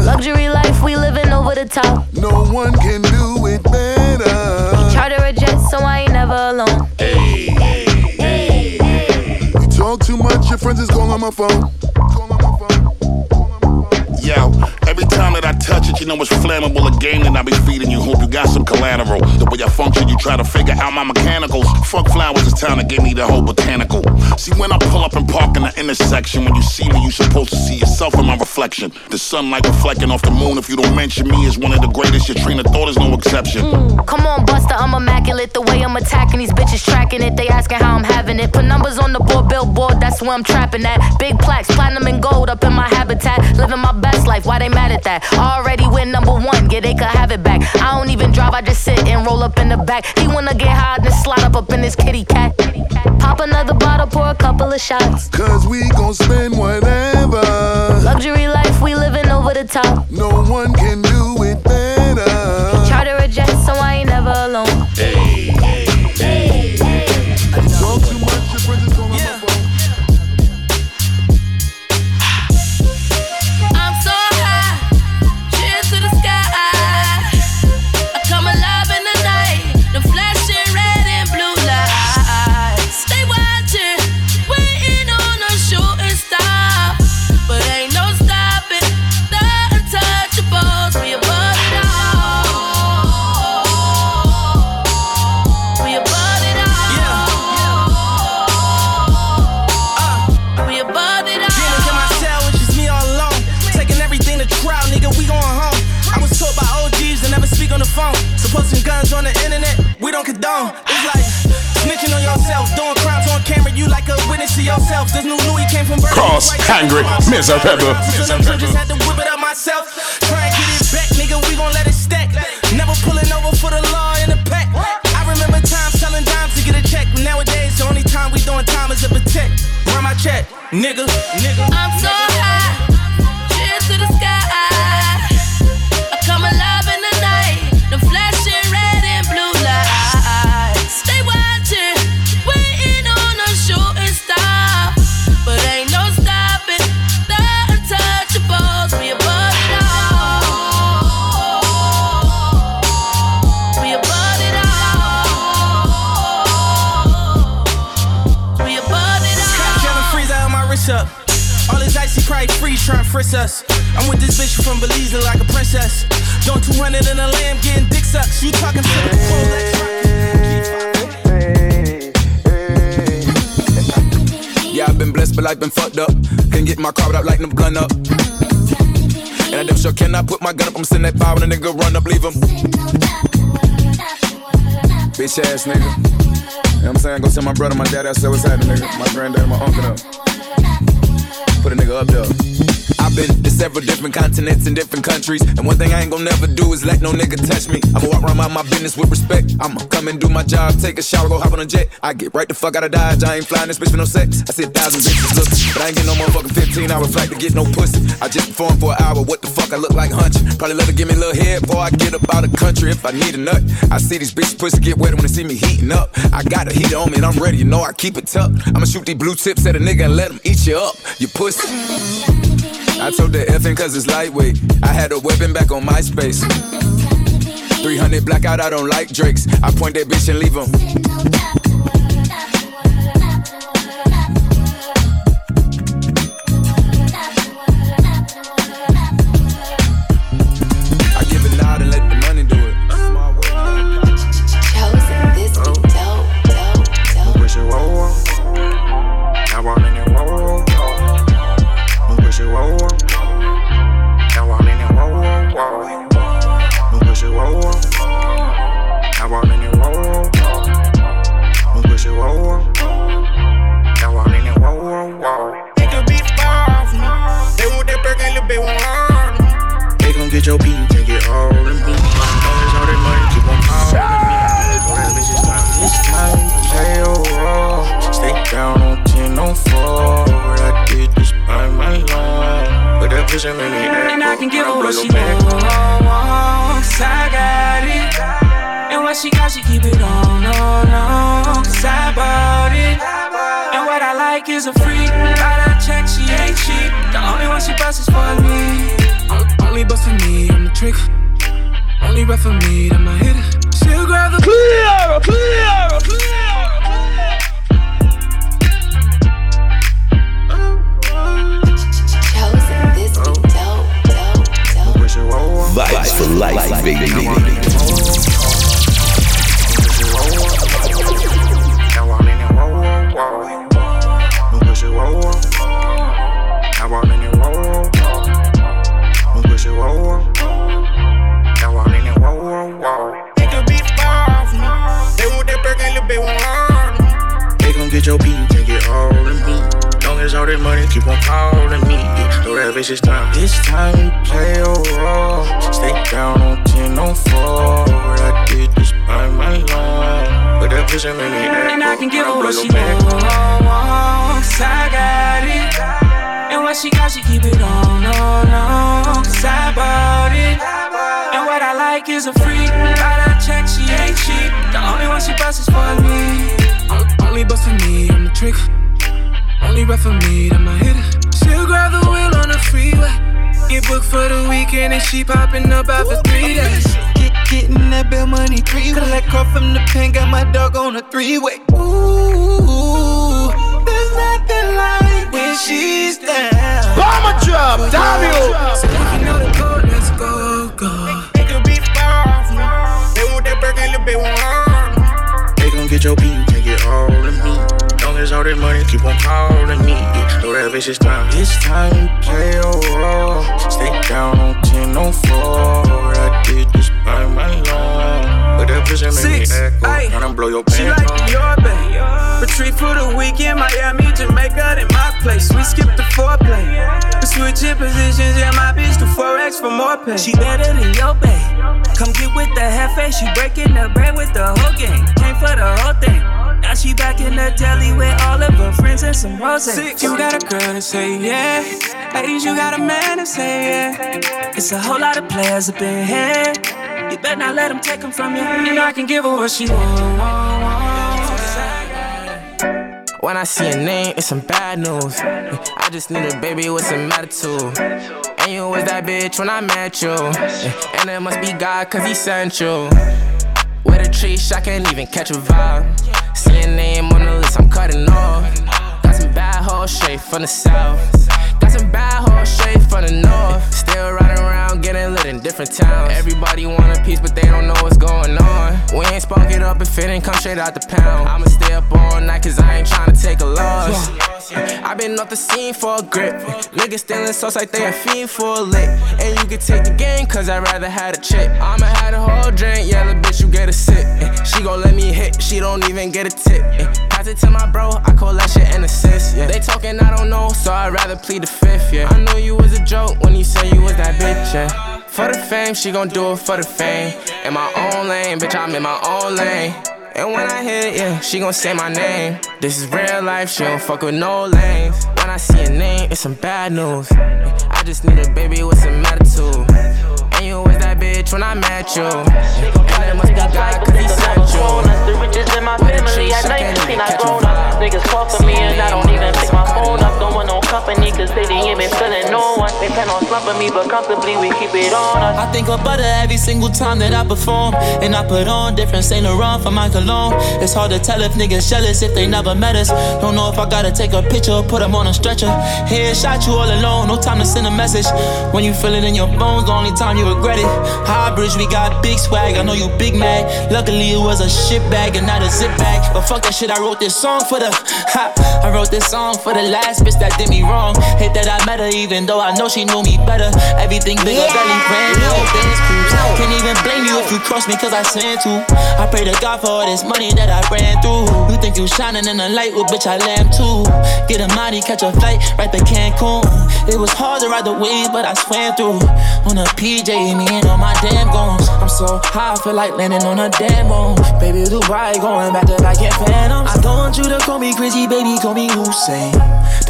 Luxury life, we living over the top. No one can do it better. Charter a jet, so I ain't never alone. Hey, hey, hey, hey. You talk too much, your friends is calling my phone. Call on my phone. Call on my phone. Yo, every time that I touch it, you know it's flammable. A game that I be feeding you. Hope you got some collateral. The way I function, you try to figure out my mechanicals. Fuck flowers, it's time to give me the whole botanical. See, when I pull up and park in the intersection, when you see me, you supposed to see yourself in my reflection. The sunlight reflecting off the moon. If you don't mention me as one of the greatest, your train of thought is no exception. Mm. Come on, Busta, I'm immaculate. The way I'm attacking these bitches, tracking it. They asking how I'm having it. Put numbers on the board, billboard, that's where I'm trapping at. Big plaques, platinum and gold up in my habitat. Living my best life, why they mad at that? Already win number one, yeah, they could have it back. I don't even drive, I just sit and roll up in the back. He wanna get high, then slide up up in his kitty cat. Pop another bottle, pour a couple of shots. Cause we gon' spend whatever. Luxury life, we living over the top. No one can do witness to yourself. This new Louis came from Berkeley. Cross, hungry, Mr. Pepper. Just had to whip it up myself. Try and get it back, nigga, we gon' let it stack. Never pulling over for the law in the pack. I remember times selling dimes to get a check. Nowadays, the only time we doing time is to protect. Run my check, nigga, nigga. I'm so high, I'm with this bitch from Belize, like a princess. Doing 200 in a lamb, getting dick sucks. You talking to the Yeah, I've been blessed, but life been fucked up. Can't get my car without lighting the gun up. And I damn sure cannot put my gun up. I'm sending that fire when a nigga run up, leave him. Bitch ass nigga. You know what I'm saying? Go tell my brother, my dad, I said what's happening, nigga. My granddad, my uncle up. Put a nigga up there. I've been to several different continents and different countries. And one thing I ain't gonna never do is let no nigga touch me. I'ma walk around my business with respect. I'ma come and do my job, take a shower, go hop on a jet. I get right the fuck out of Dodge. I ain't flying this bitch for no sex. I see a thousand bitches look, but I ain't getting no motherfucking 15 hour flight to get no pussy. I just perform for an hour. What the fuck I look like hunch? Probably let her give me a little head before I get up out of country if I need a nut. I see these bitches pussy get wet when they see me heating up. I got a heater on me and I'm ready. You know I keep it tough. I'ma shoot these blue tips at a nigga and let him eat you up. You pussy. I told the effing cause it's lightweight. I had a weapon back on MySpace. 300 blackout, I don't like Drakes. I point that bitch and leave him. in the air. And I can give her what she wants. I got it. And what she got, she keep it on, on, on. Cause I bought it. And what I like is a freak. Got a check, she ain't cheap. The only one she busts is for me. Only bust for me, I'm the trick. Only rap for me, I'm a hitter. She'll grab the. Clear, clear, clear. For life, baby. Get your beat, Long all that money keep on calling me. Yeah, know that bitch it's time. It's time to play a role. Stay down on 10 on 4. I did this by my own. But that pussy made me act. And I can give her I'ma what blow she your back. wants. I got it. And what she got, she keep it on, on, on. Cause I bought it. And what I like is a freak. Got a check, she ain't cheap. The only one she busts is for me. Only bust for me, I'm the trick. Only rep for me, that my hitter. She'll grab the wheel on the freeway. Get booked for the weekend and she popping up after three days. Get, getting that bill money three Collect call from the pen, got my dog on a three way. Ooh, there's nothing like when she's down. Bomber drop, damn you. So if you know the code, let's go, go. It could be far from They want that burger, little bit warm. Your beat, you can get all of me. Long as all that money keep on calling me. Yeah, know that bitch it's time. It's time to play a role. Stay down on 10 on 4. I did this by my own. But that bitch made me Six, echo. ayy. And I'm blow your She pants like your bae. Retreat for the weekend, Miami, Jamaica, in my place. We skip the foreplay. We switching positions, yeah, my bitch do forex for more pay. She better than your bae. Come get with the hefe, she breaking the bread with the whole gang. Came for the whole thing. Now she back in the deli with all of her friends and some rose. You got a girl to say yeah. Ladies, you got a man to say yeah. It's a whole lot of players up in here. You better not let them take them from you. And I can give her what she wants. When I see a name, it's some bad news. I just need a baby with some attitude. And you was that bitch when I met you. And it must be God, cause he sent you. With a tree, I can't even catch a vibe. See a name on the list, I'm cutting off. Got some bad hoes straight from the south. Got some bad hoes straight from the north. Still riding around, getting lit in different towns. Everybody want a piece, but they don't know what's going on. We ain't spunk it up if it ain't come straight out the pound. I'ma stay up all night, cause I ain't trying to take a loss. i been off the scene for a grip. Niggas stealing sauce like they a fiend for a lick. And you can take the game, cause I'd rather had a chick. I'ma have the whole drink, yeah, little bitch, you get a sip. She gon' let me hit, she don't even get a tip. Pass it to my bro, I call that shit an assist. Yeah. They talking, I don't know, so I'd rather plead the fifth. Yeah. I knew you was a joke when you said you was that bitch. Yeah. For the fame, she gon' do it for the fame. In my own lane, bitch, I'm in my own lane. And when I hit it, yeah, she gon' say my name. This is real life, she don't fuck with no lanes. When I see a name, it's some bad news. I just need a baby with some attitude. And you was that bitch when I met you. And it must be God, cause he sent you. The riches in my family. At 19, I grown up. Niggas call for me and I don't even pick my phone up. Don't want no company, cause they ain't been feeling no one. They plan on slumping me, but comfortably we keep it on us. I think about it every single time that I perform. And I put on different Saint Laurent for my cologne. It's hard to tell if niggas jealous if they never met us. Don't know if I gotta take a picture or put them on a stretcher. Head shot you all alone, no time to send a message. When you feel it in your bones, the only time you regret it. Highbridge, we got big swag. I know you big mad. Luckily, it was a shit bag and not a zip bag. But fuck that shit, I wrote this song for the. [LAUGHS] Ha, I wrote this song for the last bitch that did me wrong. Hate that I met her, even though I know she knew me better. Everything bigger, belly brand new. Cruise. Can't even blame you if you cross me, cause I sin to. I pray to God for all this money that I ran through. You think you shining in the light, well, bitch, I lamb too. Get a money, catch a flight right to Cancun. It was hard to ride the wave, but I swam through. On a PJ, me and all my damn goons. I'm so high, I feel like landing on a damn moon. Baby, Dubai, going back to back in Phantoms. I don't want you to call me crazy, baby, call me Hussein.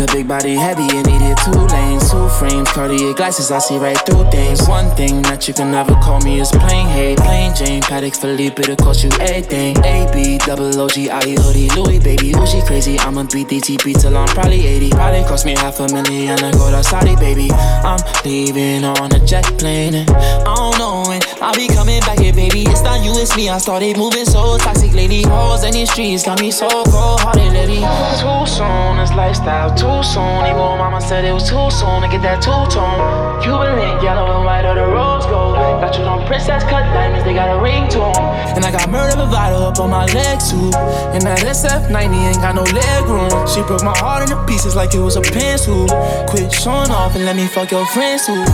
The big body heavy and needed two lanes, two frames, cardiac glasses, I see right through things. One thing that you can never call me is plain hate. Plain Jane, Patek Philippe, it'll cost you everything. AB, double OG, IE hoodie, Louis, baby, who she crazy? I'ma beat DTP till I'm probably 80. Probably cost me half a million to go to Saudi, baby. I'm leaving on a jet plane. And I don't know when I'll be coming back here, baby. It's not you, it's me. I started moving so toxic lately. Hoes in these streets got me so cold hearted lately. Too soon, this lifestyle too soon. Even mama said it was too soon to get that two tone. Cuban link, yellow and white, or the rose gold. Got you on princess cut diamonds, they got a ring to them. And I got murder bravado up on my legs too. And that SF90 ain't got no leg room. She broke my heart into pieces like it was a pencil. Quit showing off and let me fuck your friends too.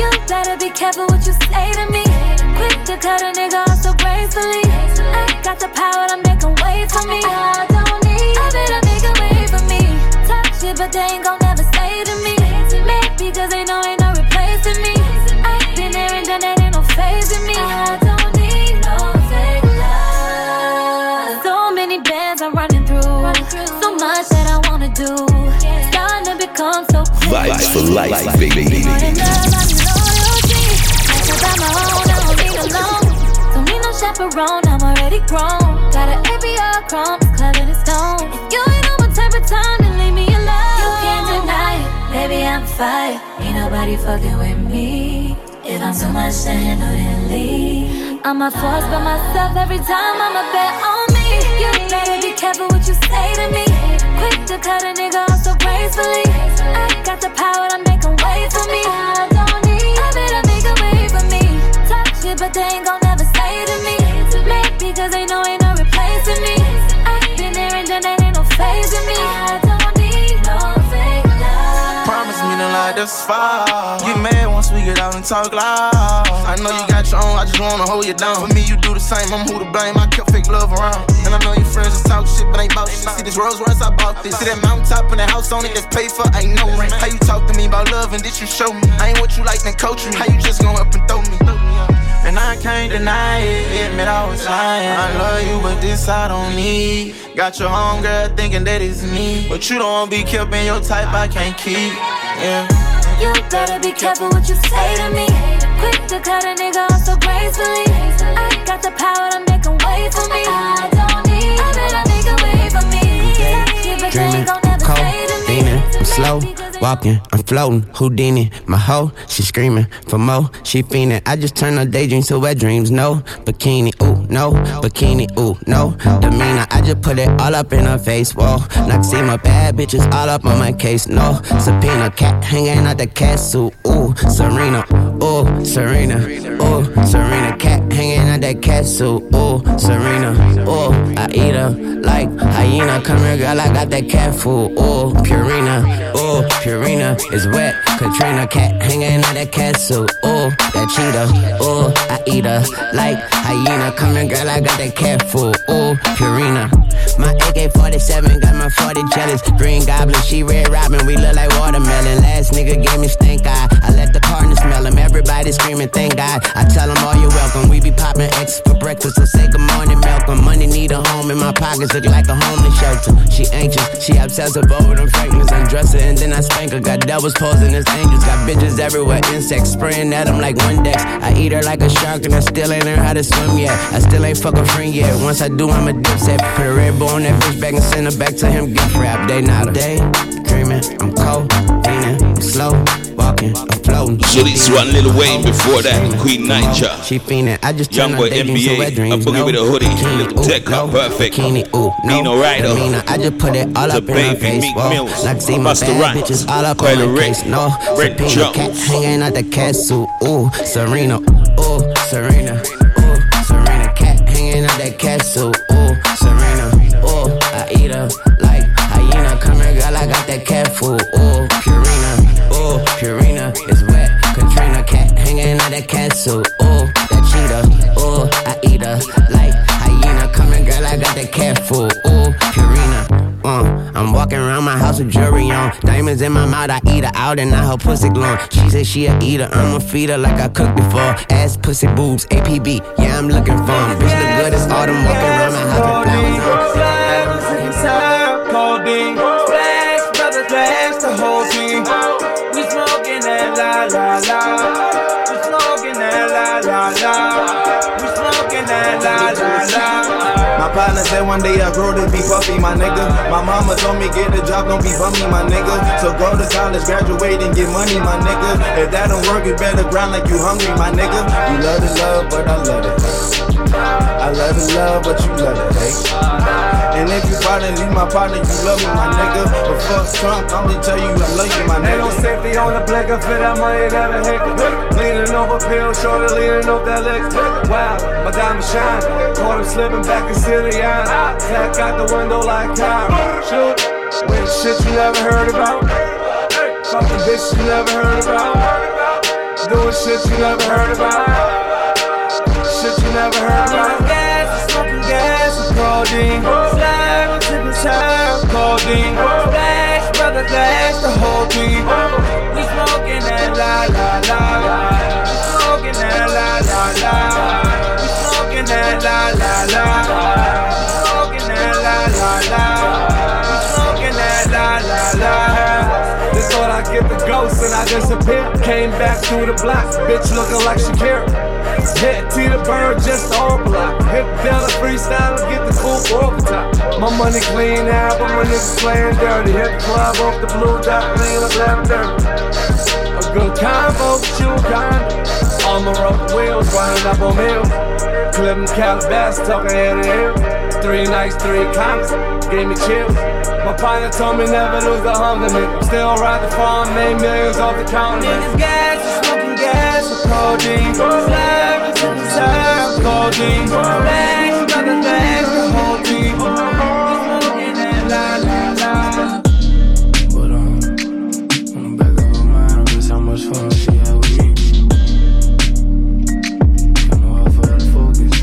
You better be careful what you say to me. Quick to cut a nigga off so gracefully. I got the power to make him wait for me. I don't need. I him wait for me. Talk shit, but they ain't gon' never say to me. Maybe cause they know ain't no replacing me. I've been there and done that, ain't no phasing me. I don't need no fake love. So many bands I'm running through. So much that I wanna do. Starting to become so Vibes for life, baby. Need I'm already grown. Got an ABR chrome, it's clever to stone. If you ain't on my type of time, then leave me alone. You can't deny it, baby, I'm fire. Ain't nobody fucking with me. If I'm too much to handle, then leave. I'm a force by myself every time I'm a bet on me. You better be careful what you say to me. Quick to cut a nigga off so gracefully. I got the power to make him wait for me. I don't need. I better make him wait for me. Talk shit, but they ain't gon' Cause they know ain't no replacing me. I've been there and done that, ain't no phasing me. I don't need no fake love. Promise me to lie this far. Get mad once we get out and talk loud. I know you got your own, I just wanna hold you down. For me, you do the same, I'm who to blame. I kept fake love around. And I know your friends just talk shit, but ain't bout shit. See this Rolls Royce, I bought this. See that mountain top and that house on it that's paid for, ain't no rent. How you talk to me about love and did you show me? I ain't what you like, then coach me. How you just gon' up and throw me? And I can't deny it, admit I was lying. I love you, but this I don't need. Got your home girl thinking that it's me. But you don't be kept in your type, I can't keep. Yeah. You better be careful what you say to me. Quick to cut a nigga off so gracefully. I got the power to make him wait for me. I don't need. I better make him wait for me. Yeah, but they ain't gon' never say to me. Leaning, I'm slow, walking, I'm floating. Houdini, my hoe, she screaming for more. She fiending. I just turn her daydreams to wet dreams. No bikini, ooh, no bikini, ooh, no demeanor. Just put it all up in her face. Whoa, my bad bitches all up on my case. No subpoena, cat hanging out the suit. Ooh, Serena, ooh, Serena, ooh, Serena, cat hanging out that suit. Ooh, Serena, ooh, I eat her like hyena. Come here, girl, I got that cat food. Ooh, Purina, ooh, Purina is wet. Katrina, cat hanging out that suit. Ooh, that cheetah, ooh, I eat her like hyena. Come here, girl, I got that cat food. Ooh, Purina. My AK-47 got my 40 jealous. Green Goblin, she Red Robin, we look like watermelon. Last nigga gave me stink eye. I let the partner smell him. Everybody screaming, thank God. I tell them all you're welcome. We be popping X for breakfast, so say good morning, Malcolm. Money need a home in my pockets, look like a homeless shelter. She anxious, she obsessive over them fragments. Undress her and then I spank her. Got devils posing as angels, got bitches everywhere. Insects spraying at them like Windex. I eat her like a shark and I still ain't learned how to swim yet. I still ain't fuck a friend yet. Once I do, I'm a dipset. Put a red bull on that bitch back and send her back to him. Gift wrap, they not a day. Dreaming, I'm cold, leaning, I'm slow, walking, I'm floating. So this one Lil Wayne before that, Queen Naija. She fiending, I just Young turn boy to NBA, wet a dreams. boogie no with a hoodie, bikini, little ooh, tech no perfect. Bikini, ooh, no Nino Ryder, demeanor. I just put it all The up in her Baby, face. Meek Mills, like see my bad Rhymes, bitches all up Kylie on my Ray, case. No Red subpoena, cat hanging out the cat suit. Ooh, Serena, ooh, Serena, ooh, Serena, cat hanging out that cat suit. Ooh, Serena, ooh, I eat her like hyena. Come here, girl, I got that cat food. Ooh, Purina, ooh, Purina is wet. Katrina, cat hanging out that suit. Ooh, that cheetah, ooh, I eat her like hyena. Come here, girl, I got that cat food. Ooh, Purina. Uh, I'm walking around my house with jewelry on. Diamonds in my mouth, I eat her out and now her pussy glowing. She said she a eater, I'ma feed her like I cooked before. Ass, pussy, boobs, APB, yeah, I'm looking for 'em. Bitch look good as autumn, walking around my house with flowers partner said one day I grow to be puffy, my nigga. My mama told me get a job, don't be bummy, my nigga. So go to college, graduate, and get money, my nigga. If that don't work, you better grind like you hungry, my nigga. You love to love, but I love it. I love to love, but you love it, hate. And if you partner, leave my partner, you love me, my nigga. But fuck Trump, I'm gonna tell you I love you, my nigga. Ain't no safety on the black, I feel that money never hit. Leaning over pill, shoulder leaning off that leg. Wow, my diamond shine. Caught him slipping back in city eye. Tack out the window like car. Shoot, with shit you never heard about. Fucking bitch you never heard about. Doing shit you never heard about. Shit you never heard about gas and codeine. Oh. Slide into the time, codeine. Oh. Flash, brother, flash the whole team. Oh. We smoking that la la la. We smoking that la la la. We smoking that la la la. We smoking that la la la. We smoking that la la la. This thought I get the ghost and I disappear. Came back through the block, bitch looking like Shakira. Head to the bird, just on block. Hip down the freestyle and get the coupe off the top. My money clean out, but my niggas playing dirty. Hit the club off the blue dot, clean up lavender. A good combo, you kind. Armor up wheels, running up on hills. Clipping Calabas, talking head to hip. Three nights, three comps, gave me chills. My partner told me never lose the hunger, nigga. Still ride the farm, made millions off the counter. Niggas gas, smoking gas, codeine. Slide into the time, codeine. Flash, brother, flash, the whole. Smoking that la la la. But um, on the back of her mind, I miss how much fun she had with me. I know how far to focus.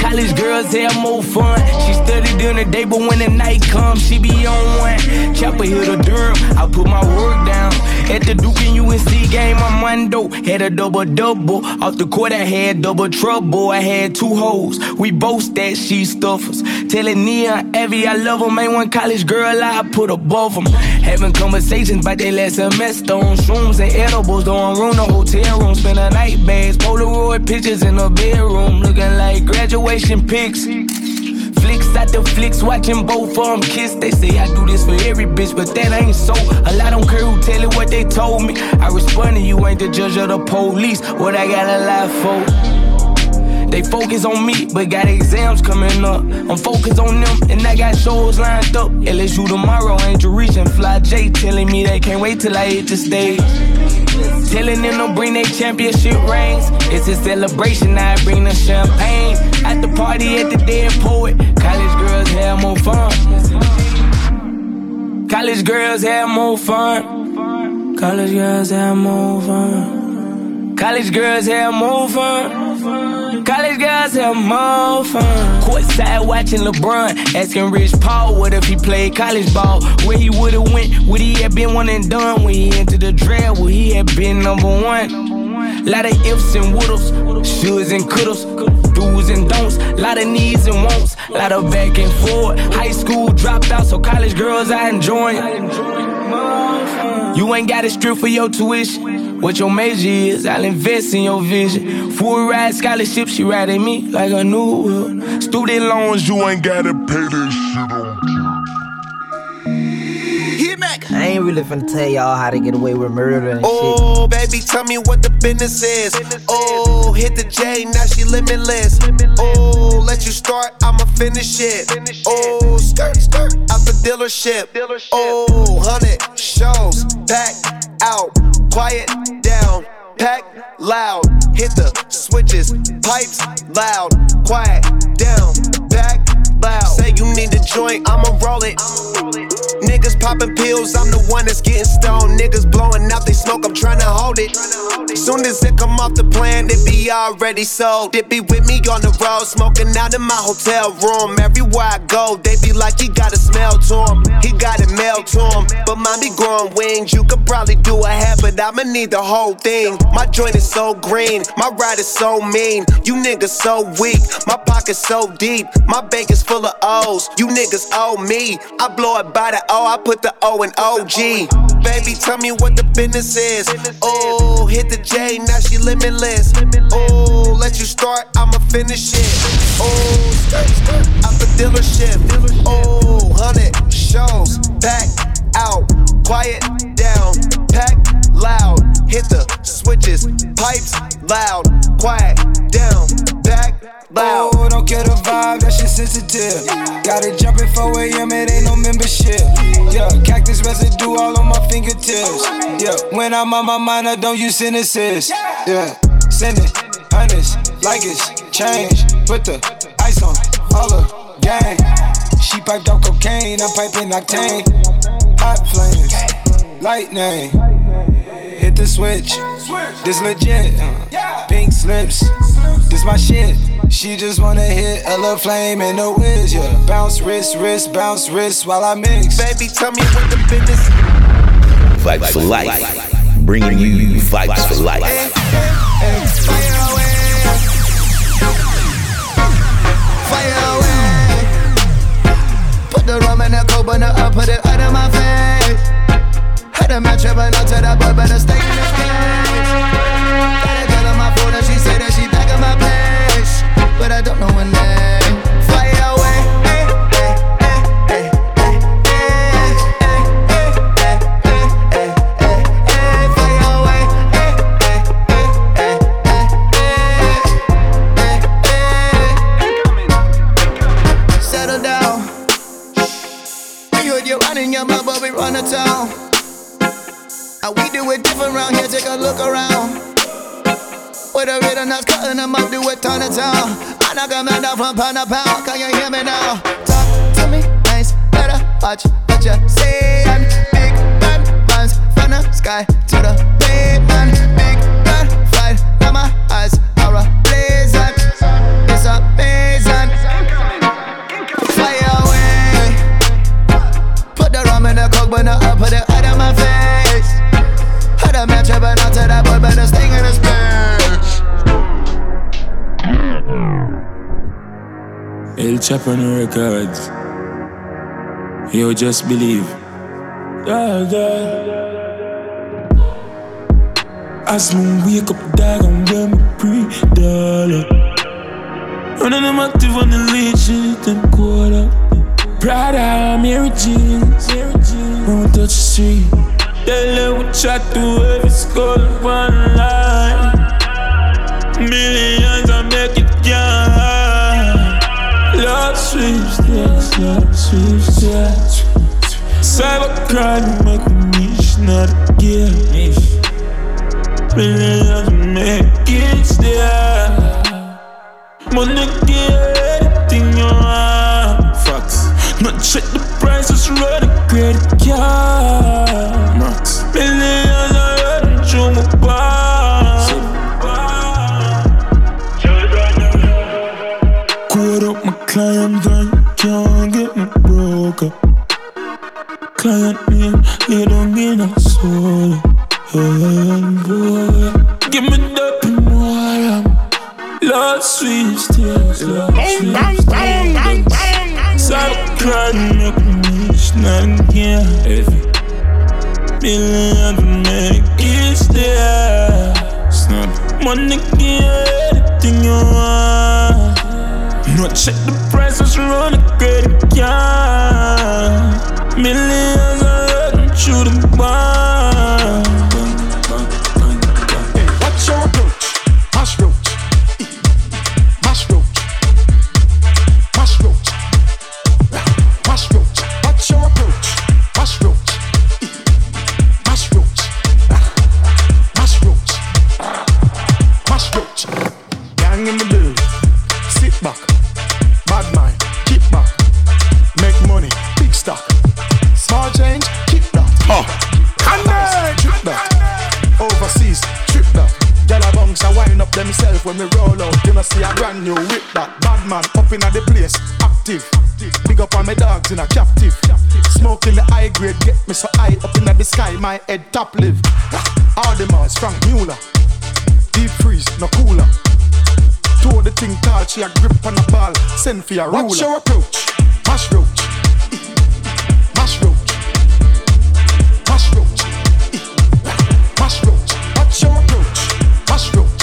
College girls have more fun. She studied during the day, but when the night comes, she be on one. Chopper hit a Durham, I put my work down. At the Duke and UNC game, I'm Mondo. Had a double double. Off the court, I had double trouble. I had two hoes. We both that she stuffers. Telling Nia, Evie, I love them. Ain't one college girl I put above them. Having conversations about their last semester on shrooms and edibles. Don't room the hotel room. Spend a night bags. Polaroid pictures in the bedroom. Looking like graduation pics. Out the flicks, watching both of them kiss. They say I do this for every bitch, but that ain't so. A lot don't care who tell it what they told me. I responded, you ain't the judge of the police. What I got a lie for? They focus on me, but got exams coming up. I'm focused on them, and I got shows lined up. LSU tomorrow, Angel Reese and Flau'jae telling me they can't wait till I hit the stage. Telling them to bring their championship rings. It's a celebration, I bring the champagne. At the party at the dead poet, college girls have more fun. College girls have more fun. College girls have more fun. College girls have more fun. College girls have more fun. Courtside watching LeBron, asking Rich Paul what if he played college ball. Where he would've went, would he have been one and done? When he entered the draft, would he have been number one? Lot of ifs and would'ves, shoulds and could'ves, do's and don'ts. Lot of needs and wants, lot of back and forth. High school dropped out, so college girls I enjoy. You ain't got to strip for your tuition. What your major is, I'll invest in your vision. Full ride scholarship, she riding me like a new. Student loans, you ain't gotta pay this I ain't really finna tell y'all how to get away with murder and shit. Oh, baby, tell me what the business is. Oh, hit the J, now she limitless. Oh, let you start, I'ma finish it. Oh, skirt, skirt, out the dealership. Oh, hundred shows, back out, quiet down, pack loud, hit the switches, pipes loud, quiet down, back loud. Say you need a joint, I'ma roll it. Niggas popping pills, I'm the one that's getting stoned. Niggas blowing out they smoke, I'm trying to hold it. Soon as it come off the plan, it be already sold. It be with me on the road, smoking out in my hotel room. Everywhere I go, they be like, he got a smell to him. He got it mailed to him. But mine be growing wings. You could probably do a half, but I'ma need the whole thing. My joint is so green, my ride is so mean. You niggas so weak, my pocket's so deep. My bank is full of O's. You niggas owe me. I blow it by the O, I put the O in OG. Baby, tell me what the business is. Oh, hit the J, now she limitless. Oh, let you start, I'ma finish it. Oh, skirt, skirt, out the dealership. Oh, hundred shows, back out, quiet down, pack loud, hit the switches, pipes loud, quiet down, back loud. Vibe, that shit sensitive. Got it jumping 4 a.m., it ain't no membership. Yeah, cactus residue all on my fingertips. Yeah, when I'm on my mind, I don't use sentences. Yeah, send it, honest, like it's change. Put the ice on, all the gang. She piped out cocaine, I'm piping octane. Hot flames, lightning. Hit the switch, this legit. Uh, pink slips, this my shit. She just wanna hit a little flame and no whiz, yeah. Bounce wrist, wrist, bounce wrist while I mix. Baby, tell me what the business. Vibes for life. Bringing you vibes for life. Fire away. Fire. Put the rum in the coke, but up, put it out of my face. Had a match up, but no to the boy, better stay in the place. Got a girl on my phone, and she said that she back in my place. But I don't know her name. Fly away. Hey, hey, hey, Settle down. When you with your run in your mouth, but we run the town. And we do it different around here, take a look around. With a rhythm that's cutting them up, do it ton of town. I knock a man down from pound to pound, can you hear me now? Talk to me nice, better watch what you say. And big bad plans from the sky to the pavement. Big bad flight, now my eyes are ablazing. It's amazing. Fire away. Put the rum in the coke, but not up, put it out of my face. It's match up and to that boy, but a sting in his bitch. El Records. You just believe. Dog, dog. As me wake up, dog, and when me pre-dollar. Running them I'm active on the legit and quarter. Prada, Mary Jeans. Mary Jeans. Won't touch the street. Tell her what I do if it's one line. Millions, I make it young. Love sweepstakes, love sweepstakes. Cybercrime, make me not again. Millions, I make it stay. Money, get everything you want. Facts. Nah check the prices ready, говорит я Макс Меня зовет, чума Caught up my client, done, can't get me broke up. Client name, they don't mean no soul. Hey, boy, give me that more. Love sweet tears, love sweet tears. Sauerkraut milk me, it's not here. Every feeling of a man there. Snap. Money get everything you want. No check the prices, run a credit card. Millions are running through the bar. my head top live. Audemars, Franck Muller. Deep freeze, no cooler. Throw the thing tall, she a grip on a ball. Send for your ruler. Watch your approach. Mash roach. Mash roach. Mash roach. Mash roach. Watch your approach. Mash roach.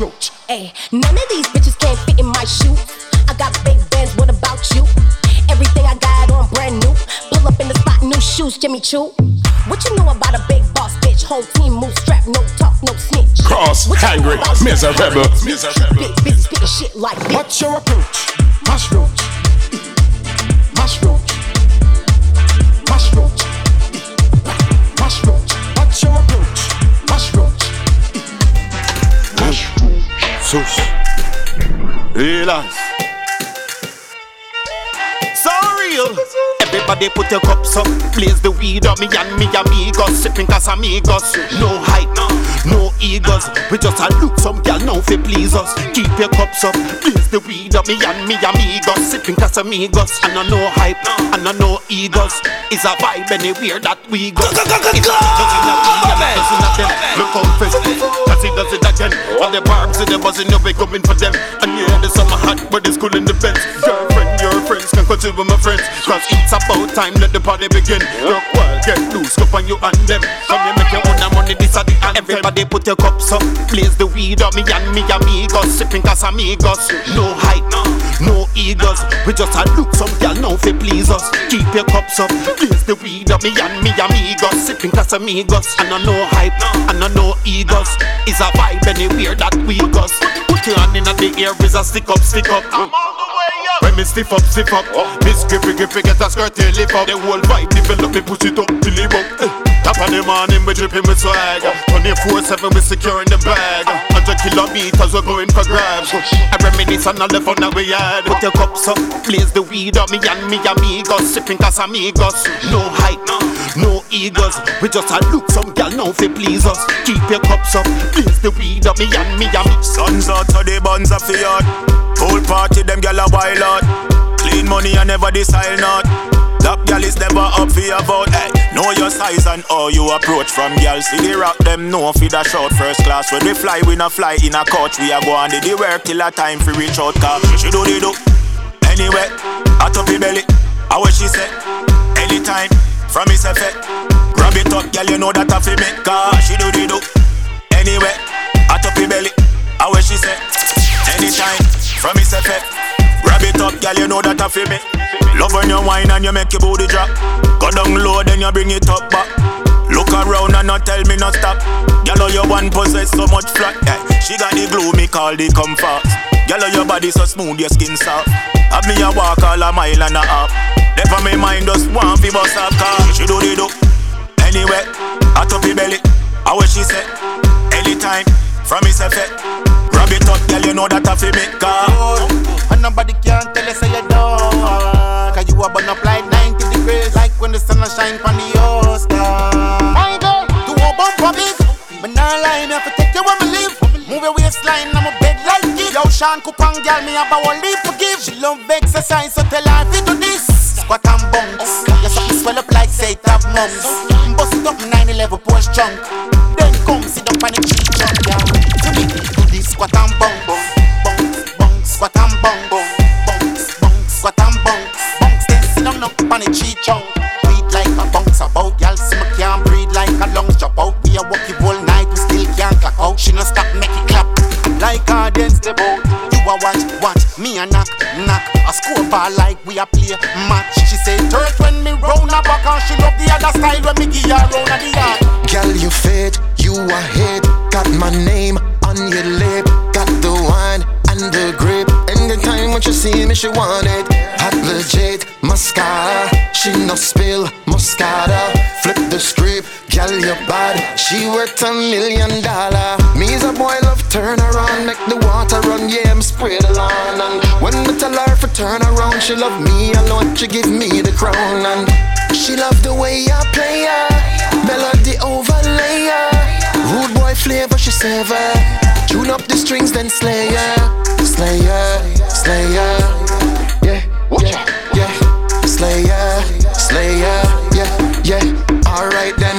Roach. Hey. Spot, shoes, Jimmy Choo. What you know about a big boss bitch? Whole team move strap, no talk, no snitch. Cross, hungry, miserable. Big bitch spitting shit like this. What's your approach? Mash roach. Mash roach. Mash roach. Mash roach. What's your approach? Mash roach. Mash Sus. Relax. So real. Everybody put your cups up. Blaze the weed up. Me and me amigos. Sipping Casamigos. No hype, no egos. We just a look some gal now fi please us. Keep your cups up. Blaze the weed up. Me and me amigos. Sipping Casamigos. And I no hype, and I no egos. It's a vibe anywhere that we go. It's just in a we and a dozen of them. Look out fresh. Cause it does it again. All the barbs and the buzzing, you be coming for them. And yeah, the summer hot, but it's cool in the fence. Girlfriend, your friends can consider my friends. Cause it's about time let the party begin. Look well, get loose, up on you and them. Come you make your own money, this are the anthem. Everybody put your cups up, blaze the weed up. Me and me amigos, sipping Casamigos. No hype, no egos. We just a look some gal now fi please us. Keep your cups up, blaze the weed up. Me and me amigos, sipping Casamigos. And I no hype, and no egos. It's a vibe anywhere that we go. Put your hand in the air, is a stick up, stick up. When me stiff up, stiff up Miss Grippy, Grippy, get a skirt lift up The whole vibe develop, me push it up till it up eh. Top of the morning, we dripping with swag 24-7, we securing the bag. 100 kilometers, we're going for grabs. I reminisce on all the fun that we had. Put your cups up, blaze the weed up Me and me amigos, sipping Casamigos No hype, no egos. We just a look some gal now fi please us. Keep your cups up, blaze the weed up Me and me amigos. Suns out to the buns of yard Whole party, them gal a wild out. Clean money I never decide not. That gal is never up for your vote. Hey, know your size and how you approach from gal. See the rock them know for the short first class. When we fly, we not fly in a coach. We are go on the work till a time for reach out. She do the do. Anyway, I top your belly. I what she said. Anytime, from his effect. Grab it up, gal, you know that I feel me. Cause she do the do. Anyway, I top your belly. I what she said. Anytime, from his effect. Grab it up, girl, you know that I feel me. Love when you whine and you make your booty drop. Go down low, then you bring it up back. Look around and not tell me not stop. Girl, oh, your one possess so much flat. Yeah. She got the glue, me call the comfort. Girl, oh, your body so smooth, your skin soft. Have me a walk all a mile and a half. Never me mind just one fi bust up car. She do the do. Sean Coupon, girl, me have a whole leave forgive She love exercise, so tell her to do this. Squat and bounce Your something swell up like say have mums. Bust it up 911 Porsche trunk Then come sit up on the cheek trunk, yeah To me, do this squat and bounce a knock knock a score ball like we a play match she say third when me round her back and she love the other style when me give her round the yard Girl, you fit, you a hit. Got my name on your lip. Got the wine and the grip. Anytime when she see me, she want it. Hot legit, mascara. She no spill, moscata. Flip the script, girl, your body. She worth a million dollar. Me's a boy love turn around, make the water run. Yeah, I'm spray the. And when me tell her for turn around, she love me alone. She give me the crown. And she love the way I play her. Melody overlay her. Rude boy flavor, she savor. Tune up the strings, then slay her. Slayer, Slayer, yeah, yeah, yeah. Slayer, Slayer, yeah, yeah. Alright then,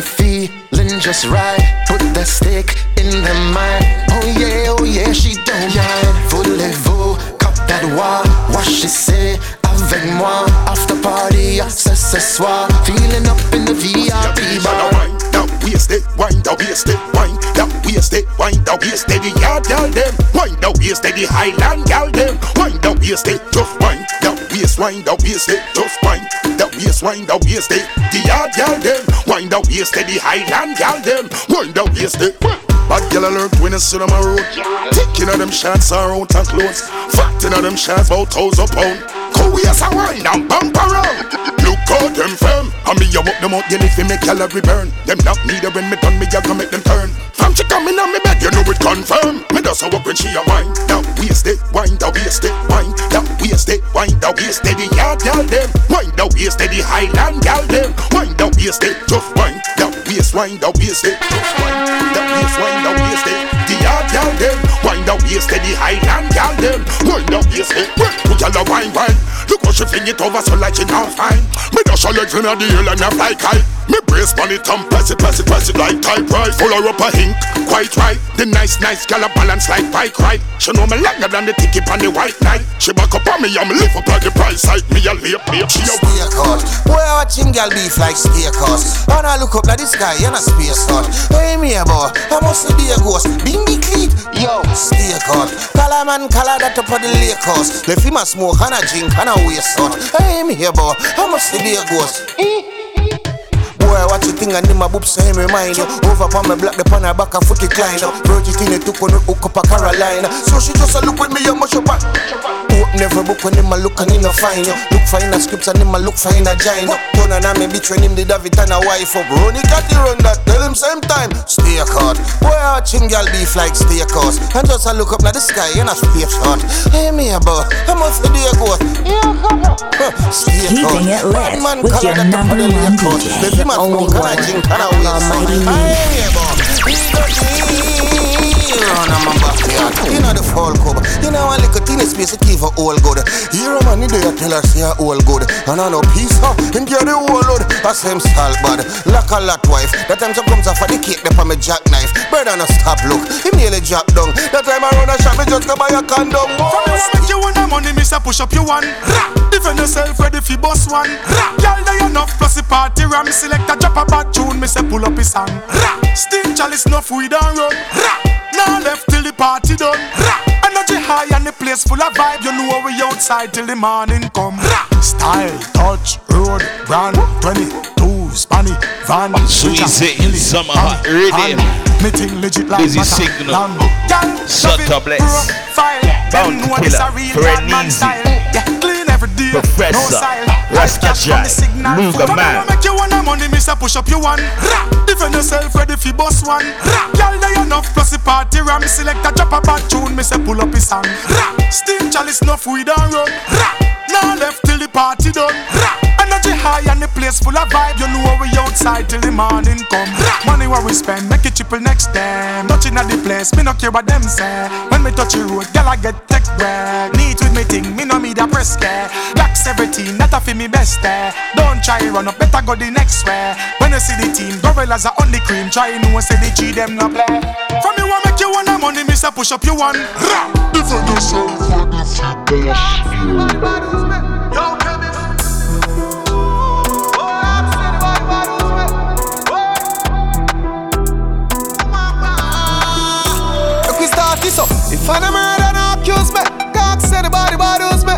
you feeling just right. Put the stick in the mind. Oh yeah, oh yeah, she don't mind. Voulez-vous that wa? What she say? Avec moi, after party, c'est ce soir. Feeling up in the VIP bar. That wasted wine, that wasted wine, that yard gal them. Wind the waist, the Highland gal them. Wind the waist, just wind the waist, wind the waist, just wind the waist, wind the waist, the yard gal them. Wind the waist, the Highland gal them. Wind the waist, Bad gal alert when see them a road. Taking of them shots are out and clothes. Fatting of them shots about thousand pound. Cool waist a wind and bump around. Look out them firm. And me a walk them out daily fi make calorie burn. Them me there when me done me a go make them turn. From she coming on me bed, you know it confirm. Me does a walk when she a wine. That waist it, wine that waist it, wine that waist it, wine that waist it. The yard gal them, wine that waist it. The Highland gal them, wine that waist it. Just wine that waist, wine that waist it. Just wine that waist, wine that waist it. The yard gal them, wine that waist it. The Highland gal them, wine that waist it. Put y'all a wine wine. Look how she fling it over so like she not fine. Me dash her legs in the hill and I fly kite. Me brace on it and press it, press it, press it like typewriter. Full of up a hink, quite right. The nice, nice gal a balance like bike ride. She know me longer than the ticket on the white knight. She back up on me and me lift up like the price site. Me a lay play. She a spear cut. Boy, I watch gal beef like spear cut. And I look up like this guy and a space cut. Hey me boy, I must be a ghost. Bingy cleat, yo, spear cut. Color man, color that up on the lake house. Left him a smoke and a drink and a waste. Hey me a boy, I must be a ghost. Boy, watch the thing and in my boobs so him remind you Over upon my black, the pan her back and foot decline Virgin in it took on the hook up a Carolina. So she just a look with me and much up Hope never book when him a look and him a find you Look fine a scripts and him a look fine a giant Turn and I me bitch when him the David and a wife up. Run it got the run that, tell him same time Stay caught Boy, I watch him girl beef like stay caught And just a look up like the sky and a space shot. Hey me a boy, I must be a ghost Keeping it lit with your number one DJ, only one, Almighty Run on my backyard, you know the fall cover. You know, a little teeny space to keep her all good. Here, man, they tell her say her all good. And I know peace, huh? And get the whole load. I say him salt bad, like a lot wife. That time some comes off for the cake, they for me jackknife. Brother, no stop, look. He nearly drop down. That time I run a shop, me just go buy a condom. From you want you want the money, me say push up you one. Defend yourself, ready for boss one. Rap, girl, they enough plus the party ram. Select a drop a bad tune, me say pull up his song. Still chalice enough we don't run. Now left till the party done. Rap, energy high and the place full of vibe. You know we outside till the morning come. Rap, Style, touch, road, brand, 22, spanny, van. Sweet sitting, summer hot, ready. Meeting legit like Busy signal. Shut up, bless. Bound Frenzy. Clean every day, no Professor, style. Rasta Jack, Luga Man. Make you want money, say push up you one. Rap Defend yourself, ready for boss one. Rap, girl, they enough plus the party ram. Select a drop a bad tune, say pull up his song. Steam chalice enough we don't run. Rap. Now left till the party done. Energy high and the place full of vibe. You know we outside till the morning come. Money what we spend, make it triple next time. Touching at the place, me no care what them say. When me touch the road, girl I get tech bread. Neat with me thing, me no need a press care. Black 17, that a fi me best eh. Don't try run up, better go the next way. When you see the team, gorillas are on the cream. Try know say the G them no play. From you want make you want the money, me say push up you one. Defend yourself for the up, I never murder, no accuse me. Cock say the body bothers me.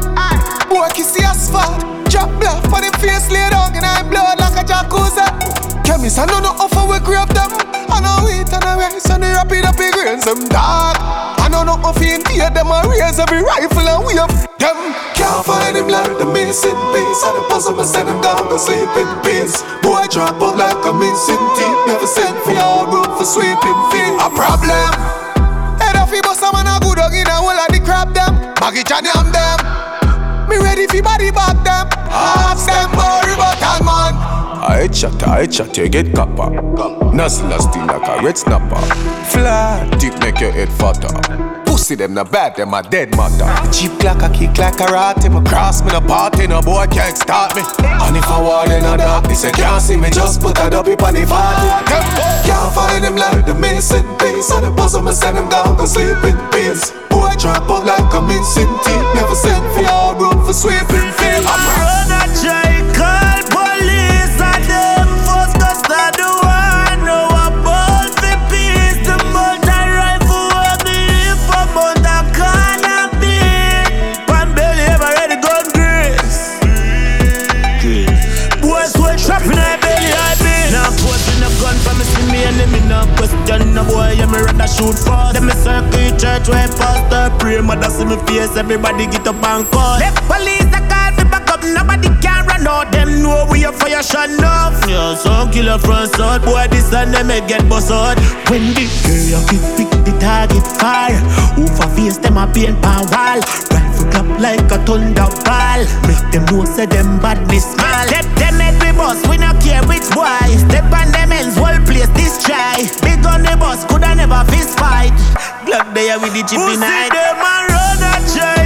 Boy, kiss the asphalt. Drop blood for the face, lay down in I blood like a jacuzzi. Chemists, I know no offer we grab them. I know wheat and I rice and the rapid up the grains them dog. I know no offer in here, them I raise every rifle and we up them. Can't find him like the missing piece. And the puzzle, I send him down to sleep in peace. Boy, drop out like a missing teeth. Never sent for your room for sweeping feet. A problem. Crab them. Baggage and yam them. Me ready fi body back them. Ask them worry about that man. I chat, I chat, you get copper. Nuzzler still like a red snapper. Flat tip make your head fatter. Pussy them not bad, them a dead matter. Cheap like a kick like a rat. Him a Cross me the party, no boy can't stop me. And if I want in a darkness, you can't see me. Just put a dopey on the party. Can't find him like the missing piece. On the bosom, I send him down to sleep in peace. Boy, drop out like a missing teeth. Never sent for your room for sweeping feet. Brother Jay call shoot fast. Them me circle church where pastor pray. Mother see me face, everybody get up and call. Left police that call me back up, nobody can run out. Them know we a fire shot enough. Yeah, some killer front out, boy this and them head get bust out. When the girl kick pick the target fire, Oof a face them a paint pan wall. Like a thunder ball. Make them know say them badness small. Let them head we bust, we not care which boy. Step on them ends, whole place this try. Big on the bus, coulda never fist fight. Glock there with the chippy night. Who see them a run a try,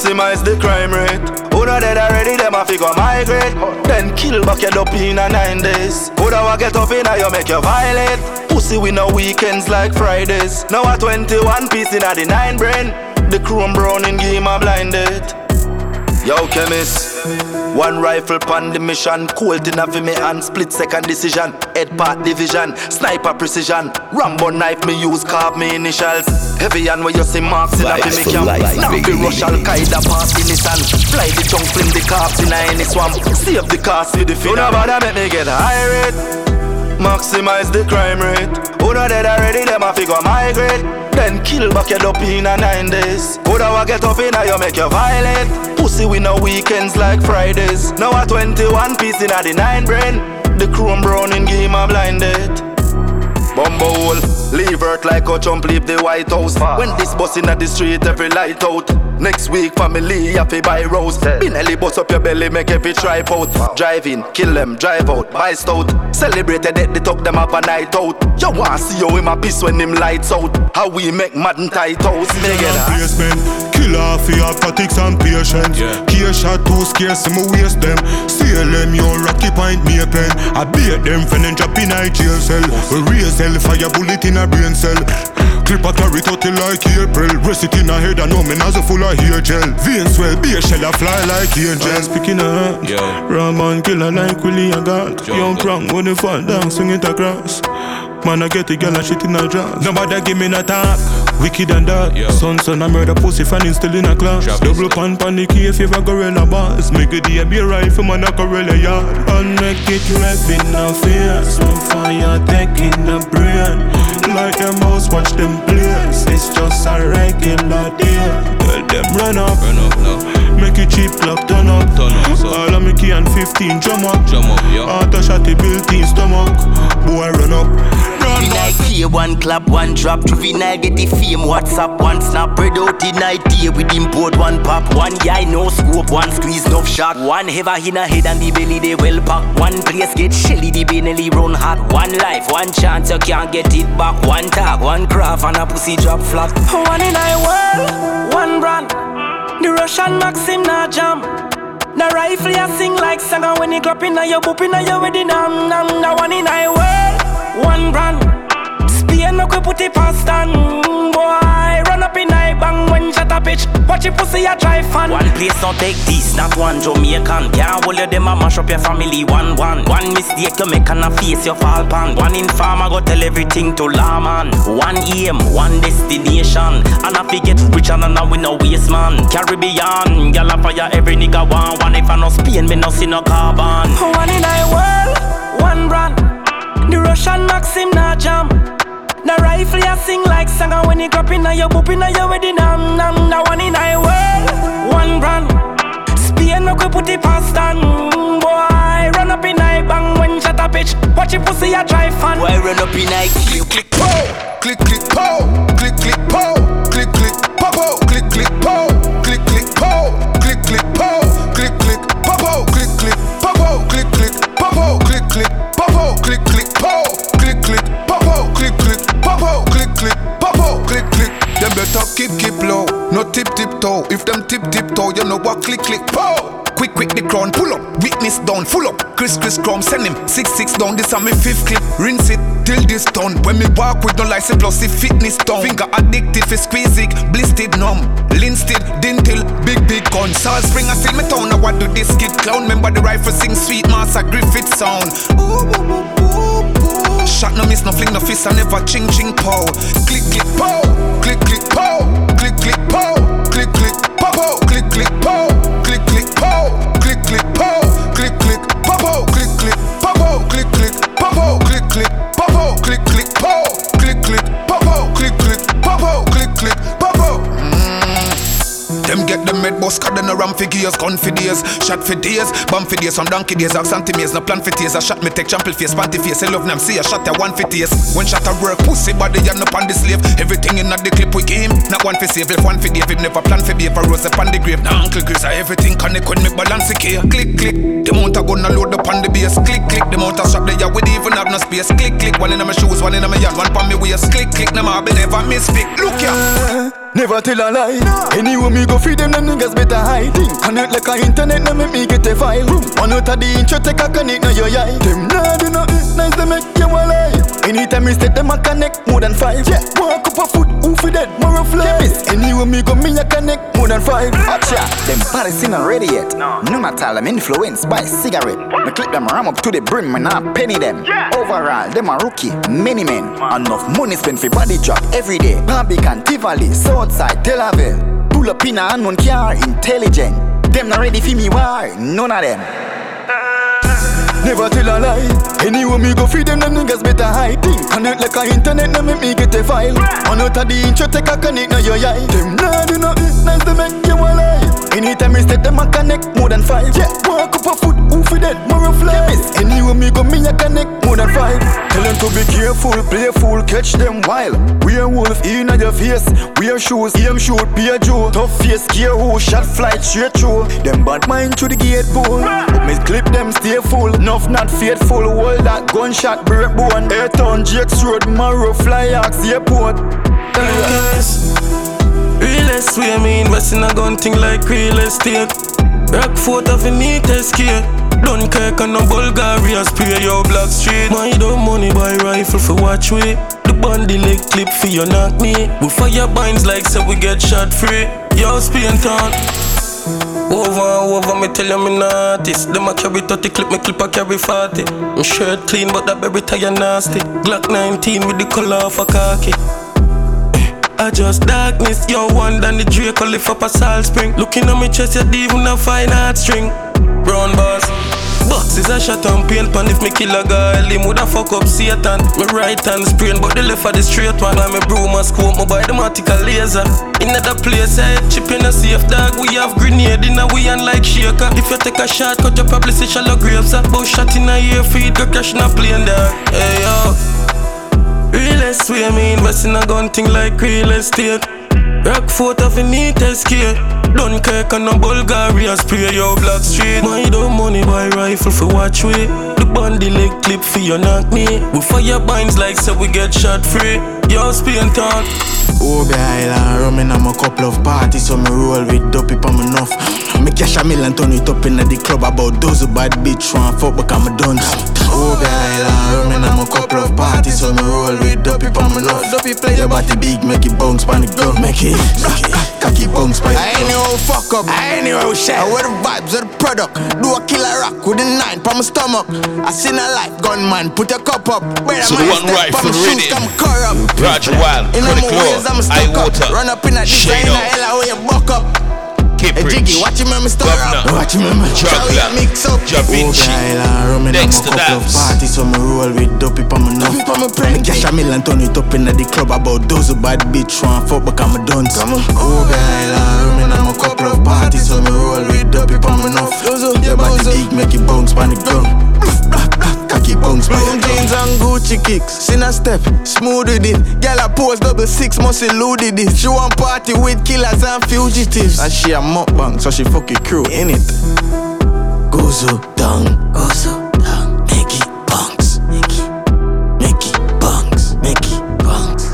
maximize the crime rate. Who know dead already, them a figure migrate. Then kill your up in a nine days. Who da get up in a you make you violate. Pussy we no weekends like Fridays. Now a 21 piece in a the nine brain. The chrome brown in game a blinded. Yo, chemist. One rifle pan the mission. Colt in a me hand. Split second decision. Head part division. Sniper precision. Rambo knife me use carve me initials. Heavy hand where you see marks in a Vibes me camp. Now fi rush Al Qaeda past the Nissan. Fly the chunk fling the cops in a any swamp. Save the cars for the fin. Don't bother make me get rate. Maximize the crime rate. Who know dead already, them a figure migrate. Then kill back your up in a nine days. Who da get up in a you make you violate. Pussy we no weekends like Fridays. Now a 21 piece in a the nine brain. The chrome brown in game a blinded. Bumbo hole, leave earth like a jump, leave the White House. When this bus in the street, every light out. Next week, family, happy buy rose. Benelli bust up your belly, make every try out. Drive in, kill them, drive out, buy stout. Celebrated it, they talk them up a night out. You wanna see you in my piece when them lights out. How we make mad and tight house, me get a Basement, kill off your tactics and patience. Yeah. Key shot too scarce, me waste them. Steal them, you rocky point me a pen. I beat them, then drop in a jail cell. We raise hell, fire bullet in a brain cell. Clip a carry out it like April. Rest it in a head, I know me nozzle full of hair gel. Vein swell, be a shell, a fly like angels. Picking a hand, yeah. Raman killer like Willie and God. Young prank when they fall down, swing it across. Man, I get the girl and shit in a dress. Nobody give me no talk. Wicked and dark. Son, son, I murder pussy fan still in a class. Double pan pan the key if you ever gorilla boss. Make a day be a rifle man a gorilla yard. And make it rap in a face. No fire taking the brain. Like them mouse watch them blaze. It's just a regular day. Tell them run up. Run up now. Make it cheap lock turn up. Turn up. So. All of me key and 15 jump up. Jump up, yeah. Auto shot the built in stomach. Boy run up. Run Juvenile key, one clap, one drop. Juvenile get the fame. WhatsApp, one snap. Spread out the night day with import, one pop. One eye, no scope, one squeeze, no shot. One heaver in a head and the belly they well pack. One place get shelly, the Benelli run hot. One life, one chance, you can't get it back. One tag, one craft, and a pussy drop flat. One in a world, one brand. The Russian Maxim na jam. The rifle ya sing like saga when you clap in a your boop in a your wedding nam nam. The one in a world, one brand. Spain no go put it past stand. Boy, bang when shut a bitch. Watch your pussy a drive fan. One place not take this, not one Jamaican. Can't hold you them a mash up your family one one. One mistake you make and a face your fall pan. One informer go tell everything to lawman. One aim, one destination. And I forget rich and now we no waste man. Caribbean, gyal a fire every nigga want. One if I no Spain, me no see no carbon. One in a world, one brand. The Russian Maxim na jam. The rifle ya sing like saga when you clap in your boop in your wedding nam nam. The one in a world, one brand. Spain no go put it past stand. Boy, run up in a bang when shut a bitch. Watch your pussy a drive fan. Boy, run up in a click keep keep low, no tip tip toe. If them tip tip toe, you know what click click pow. Quick, quick, the crown pull up, witness down, full up. Chris, Chris, Chrome, send him six, six down. This are me fifth clip, rinse it, till this done. When me walk with no license plus the fitness done. Finger addicted for squeezing, blistered numb. Linstead, dental, big big gun. Salt spring I still me town. I what do this kid clown? Remember the rifle sing sweet master Griffith sound. Shot no miss, no fling, no fist, I never ching ching pow. Click click pow, click click pow, click click pow, click click pow, click click pow, click click pow, click click pow, Them get the med bus, cause they no ram for gears, gun for days, shot for days, bomb for days, some donkey days, have centimeters, no plan for tears. I shot me take champion face, panty face, I love them, see I shot a one for tears. When shot a work, pussy body, and up on the slave. Everything in the clip we game, not one for save, left one for Dave, never plan for be for rose upon the grave. Now Uncle Chris, everything connect when me balance it here. Click, click, the mount a gun, load up on the base. Click, click, the mount a strap there, we even have no space. Click, click, one in my shoes, one in my yard, one on me waist. Click, click, no more, be never miss pick. Look ya. Never tell a lie. Anyway, me go feed them, them niggas better hide. Connect like a internet, now make me get a file. One out of the intro, take a connect, now your eye. Them nah do nothing, nice they make you a lie. Anytime me step them a connect more than five. Yeah, walk up a foot, who fi dead, more a fly. Anyway, me go me a connect more than five. Watcha, them parties not ready yet. No, not all I'm influenced by cigarette. Me clip them ram up to the brim, and I penny them. Yeah. Overall, them a rookie, many men. Enough money spent for body drop every day. Barbican, Tivoli, Southside, Tel Aviv. Pull up in a unknown car, intelligent. Them not ready for me war, none of them. Never tell a lie. Anyway, me go feed them, them niggas better hide. Connect like a internet, now make me get a file. One out of the intro, take a connect, now your eye. Them nah do nothing, nice to make you a lie. Anytime me step them a connect more than five. Yeah, walk up a foot, who fi that? more a fly. Anyway, me go me a connect more than five. Tell them to be careful, playful, catch them wild. We a wolf in your face, wear shoes, aim shoot, be a Joe. Tough face, scare who, shot flight straight through. Them bad mind to the gate. But me clip them stay full, enough not faithful. Hold that gunshot, break bone. Air town, Jake's road, Marrow, fly axe, airport. Yes. Realest way me invest in a gun thing like real estate. Rock foot of a neat escape. Dunkirk and no Bulgaria spray your black street. My dumb money buy rifle for watch way. The bandy leg clip for your knock me. We fire binds like say we get shot free. Yo, spin town. Over over, me tell you me artist. Them a carry 30 clip, me clip a carry 40. My shirt clean, but that baby tire nasty. Glock 19 with the color of a khaki. I just darkness, yo one than the Draco lift up a salt spring. Looking at me chest, you even a fine art string. Brown boss. Boxes a shot and paint pan if me kill a girl, him woulda fuck up Satan. Me right hand sprain, but the left of the straight one. And me broom a scope, me buy the matica laser. In other place, I chip in a safe dog. We have grenade in a we and like shaker. If you take a shot, cut your probably see shallow graves. A bow shot in a ear feed, go crash in a plane dog. Hey way me invest in a gun thing like real estate. Rock foot of a neat escape. Dunkirk and no Bulgaria spray your black street. My dumb money buy rifle for watch way. The bandy leg clip for your knock me. We fire binds like so we get shot free. Yo, spin town. Obi Island, rumming on a couple of parties, so me roll with dopey pa me enough. Me cash a million turn it up in the club about those who bad bitch want fuck but I'm a dunce. Obi Island, rumming on a couple of parties, so me roll with dopey pa me enough. Dopey play your body big, make it bounce pan the gun, make it, make it, cocky bounce pan. I ain't no fuck up, I ain't no shit. I wear the vibes of the product. Do a killer rock with a nine from my stomach. I seen a life gunman, put your cup up. Better So the one right for the rhythm. Come corrupt. RajahWild, Water, Run up in a designer, hell away, buck up. Kiprich, Jiggy, watch him when store Govana, up. Watch him when me juggler, mix up. Jah Vinci, Dexta Daps. Parties so me roll with dopey pa me nuff. Pa me prank. Cash a mill and turn it up in the club about those who bad bitch want fuck but I'm a dunce. Come on. Oh girl, I'm in a couple of parties so me roll with dopey pa me nuff. Those who your body eat make it bounce panic gun gun. Cocky bounce pan Blue jeans and Gucci kicks. Sin a step, smooth with it. Girl a pose double six, must eluded it. She want party with killers and fugitives. And she a mukbang, so she fuck it crew in it. Gozo down, gozo down. Make it bunks, make it, make it bunks, make it bunks.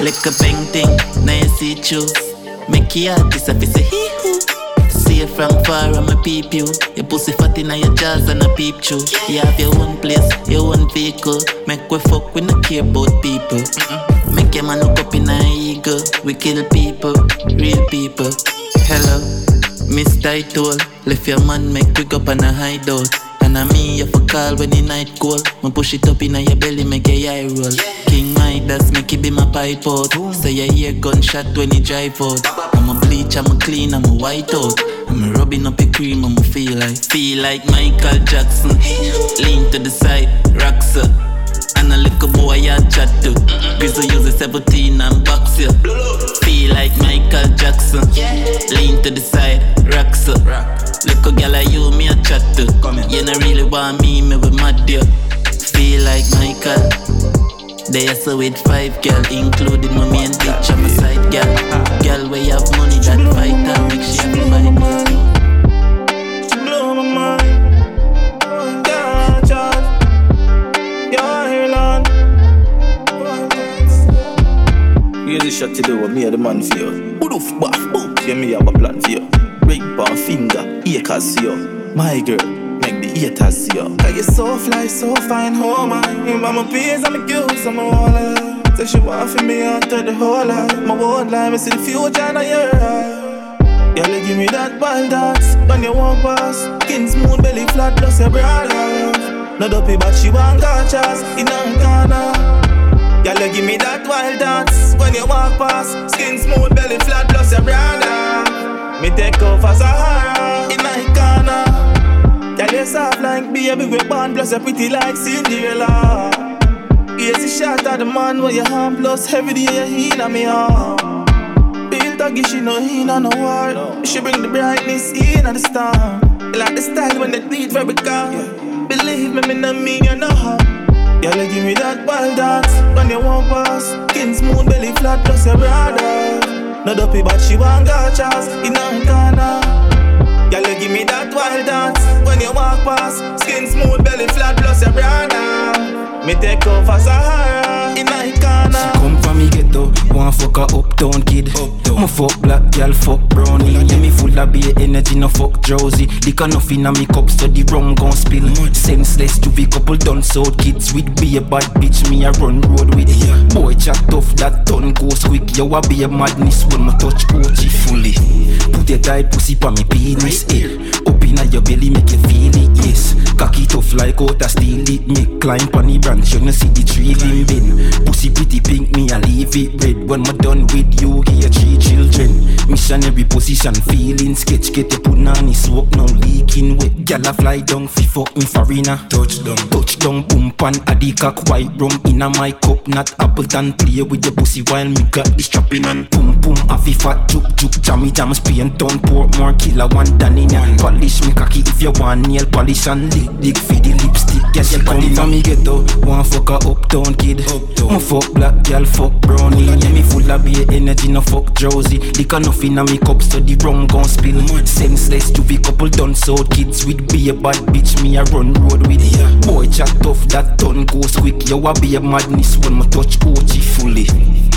Lick a bang thing, now you see choose. Make it artist if you say hee hoo. See way from far, I'm a peep you. Your pussy fat in your jaws and a peep through. You have your own place, your own vehicle. Make we fuck, we no care about people. Make your man look up in a ego. We kill people, real people. Hello, Miss Title. Left your man, make quick up and a hideout. And I me, you for call when the night cold. Me push it up in your belly, make your eye roll. King Midas, make it be my pipe out. Say you hear gunshot when you drive out. I'm a bleach, I'm a clean, I'm a white out. I'ma rubbing up your cream, I'm a feel like Feel like Michael Jackson Lean to the side, rocks up And a little boy I chat to. Grizzle use a 17 and box you Feel like Michael Jackson. Lean to the side, rocks up Little gal like you, me a chat to. You not really want me, me with mad you Feel like Michael. They are so with five girl, including my main bitch on my side girl. Girl, where you have money that fight and make have fight. A shot to do with me and the man for you. Who the f baff, boom, yeah, me have a plan for you. Ring pan finger, acres for you. My girl, make the haters see you. Cause you so fly, so fine, oh my. But my peers and my girls, I'm a waller. Say she want for me after the whole life. My whole life, I see the future in your eye. Girl, you give me that wild dance when you walk past. Skin smooth, belly flat, plus your half. No dopey, but she want gorgeous in her corner. Girl, give me that wild dance when you walk past. Skin smooth, belly flat, plus your broad. Me take a horror in my corner. Girl, you soft like baby with band, plus you pretty like Cinderella. Easy shot at the man where your hand plus heavy day you in on me arm. Doggy, she no in on no war. She bring the brightness in on the storm. Like the style when they beat very calm. Believe me, me no mean you no harm. Girl, you give me that wild dance when you walk past. Skin smooth, belly flat, plus your brother. No dopey, but she want gorgeous in corner. Girl, you give me that wild dance when you walk past. Skin smooth, belly flat, plus your brother. Me take over Sahara in my corner. Come from me one fuck a uptown kid. Uptown. Me fuck black girl, fuck brownie. Yeah, me full of beer energy, no fuck drowsy. Liquor nothing in me cup, so the rum gon' spill. Senseless, juvie couple done sold kids with be a bad bitch. Me a run road with yeah. Boy chat tough, that ton goes quick. Yo, I be a madness when me touch OG fully. Put your tight pussy pa me penis, eh. Up your belly, make you feel it, yes. Cocky tough like out a steel it. Make climb on the branch, you no see the tree limbing. Pussy pretty pink, me I leave it red. When me done with you, get your three children. Missionary position, feeling sketch. Get your punani smoke, no leaking wet. Gyal a fly down, fi fuck me farina. Touchdown, touchdown, boom pan, addy cock white rum inna my cup. Not Appleton, play with your pussy while me got the strapping on. Boom boom, afi fat juk juk, jammy jam, and town, Portmore, killer one done in ya. Polish me cocky if you want nail polish and lick dick for the lipstick. Yes, you come from me ghetto, one fuck a uptown kid. Uptown. Me fuck black girl, fuck brownie. Yeah, me full of beer energy, no fuck drowsy. Liquor nothing in me cup, so the rum gon' spill. More senseless, be couple done sold kids with be a bad bitch. Me a run road with ya. Boy chat tough, that ton goes quick. Yo, I be a madness when my touch OG fully.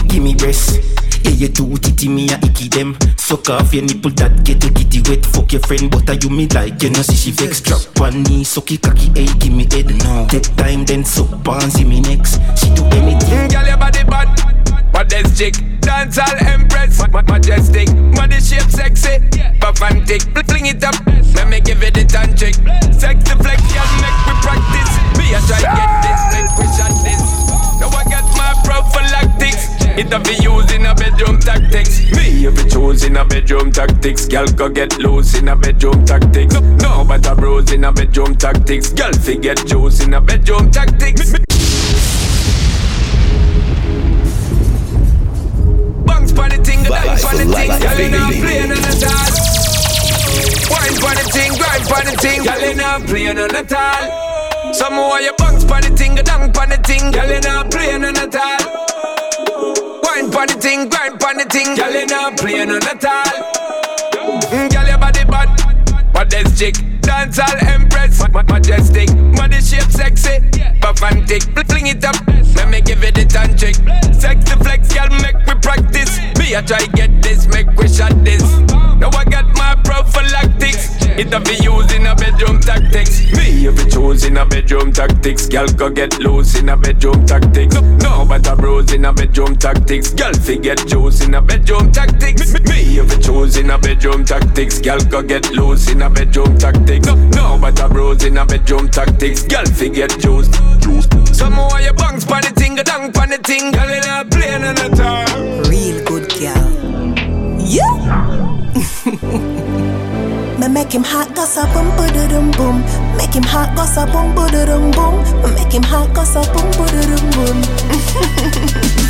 Give me rest. Yeah, you do titty me a icky them Suck off your nipple that get the kitty wet Fuck your friend but I you me like You know see she vex Drop one knee, sucky cocky, hey give me head no Take time then suck on see me next She do anything mm, Girl your body bad, baddest chick Dancehall empress, ma- majestic Body shape sexy, perfantic Fling it up, let me give it the tantric Sexy flex, girl make we practice Me a try get this, make we shot this Now I got my prophylactics it a be used in a bedroom tactics. Me if it choose in a bedroom tactics. Girl go get loose in a bedroom tactics. No, no but a bros in a bedroom tactics. Girl fi get juice in a bedroom tactics. Pon the thing, dance pon the thing. Girl you not playing on the dance. Wine pon the thing, grind pon the thing. Girl you not playing on the tall. Some more you bangs pon the thing, dance pon the thing. Girl you not playing on the tall. Wine pon the thing, grind pon the thing. Girl, you not playing on the tall. Baddest chick. Dancehall empress, ma- majestic. Body shape sexy, perfantic. Fling it up, let me give it the tantric. Sexy flex, girl, make we practice. Me I try get this, make we shot this. Now I got my prophylactics. It a be used in a bedroom tactics. Me if it choose in a bedroom tactics. Girl go get loose in a bedroom tactics. No, but a bros in a bedroom tactics. Girl forget juice in a bedroom tactics. Me if it choose in a bedroom tactics. Girl go get loose in a bedroom tactics. No, no but a bros in a bedroom tactics. Girl forget juice. Some more you bangs pon the thing, a dunk pon the thing. Girl in a plane and a tar. Real good girl. Yeah. [LAUGHS] Me make him hot, goss up, boom, boom, boom. Make him hot, goss up, boom, boom, boom, boom. Make him hot, goss up, boom, boom, boom, boom.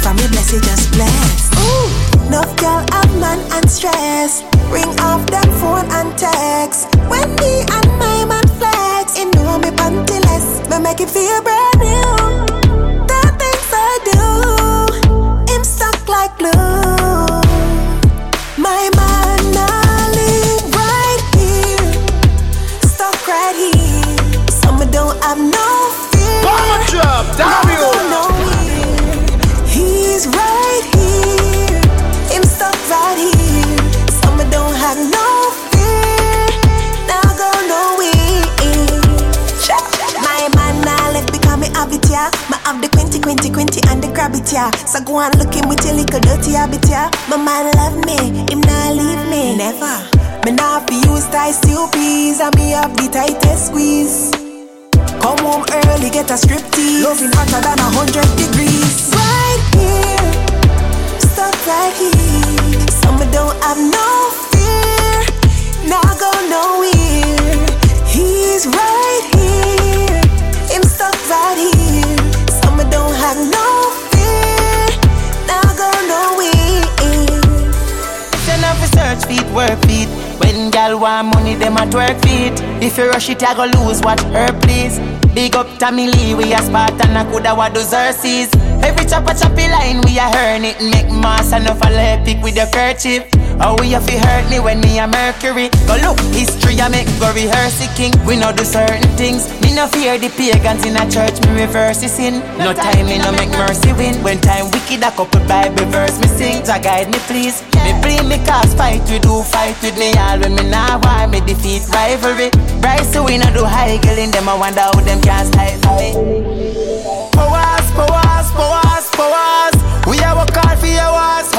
From me bless, just bless. Ooh, enough girl have man and stress. Ring off them phone and text. When me and my man flex, you know me pantyless. Me make it feel brand new. So go and on looking with your little dirty habit yeah. My man love me, him not leave me never. Me not fi use steel peas and me up the tightest squeeze. Come home early, get a strip. Loving hotter than a hundred degrees. Right here, stuck right here. Summer don't have no fear. Now go nowhere. He's right When gal want money, them a twerk feet. If you rush it, I go lose what her please. Big up Tommy Lee, we a Spartan, I coulda what those seas. Every chopper choppy line, we a earn it. Make mass enough a epic with your kerchief. Oh, we have to hurt me when me a Mercury. Go look, history I make go rehearse it, king. We know do certain things. Me no fear the pagans in a church, me reverse it sin. No time, me no make mercy win. When time wicked, a couple Bible verse me sing. To guide me please. Me bring me cause fight we do, fight with me all when me nah war, me defeat rivalry. Bryce so we no do high girl in them, I wonder how them can't style me.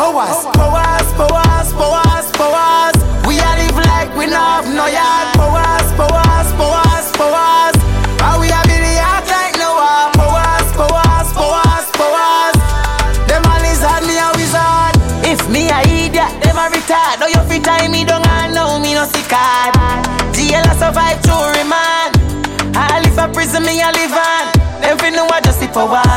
Powers, powers, powers, powers, powers. We are live like we no have no yard. Powers, powers, powers, powers. And we are the heart like no war. Powers, powers, powers, powers. Them all is hard, me a wizard. If me a idiot, them a retard. Oh, you fit time me don't know me no sick hard. GL a survive through remand. I live a prison, me a live on. Them fi know I just for wars.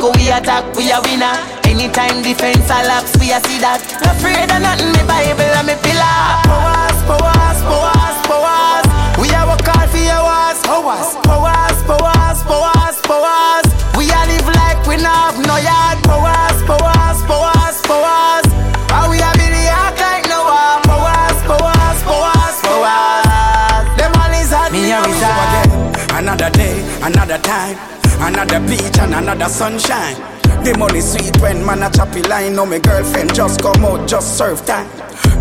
Yo, we attack, we a winner. Anytime defense a lapse, we a see that. Afraid of nothing, me Bible and me pillar. Powers, powers, powers, powers. We a work hard for your wars. Powers, powers, powers, powers, powers. We a live like we no have no yard. Powers, powers, powers, powers. And we a be the act like no war. Powers, powers, powers, powers. Them all is hard, me a wizard. Another day, another time, another beach and another sunshine. The money sweet when man a choppy line. No, my girlfriend just come out, just serve time.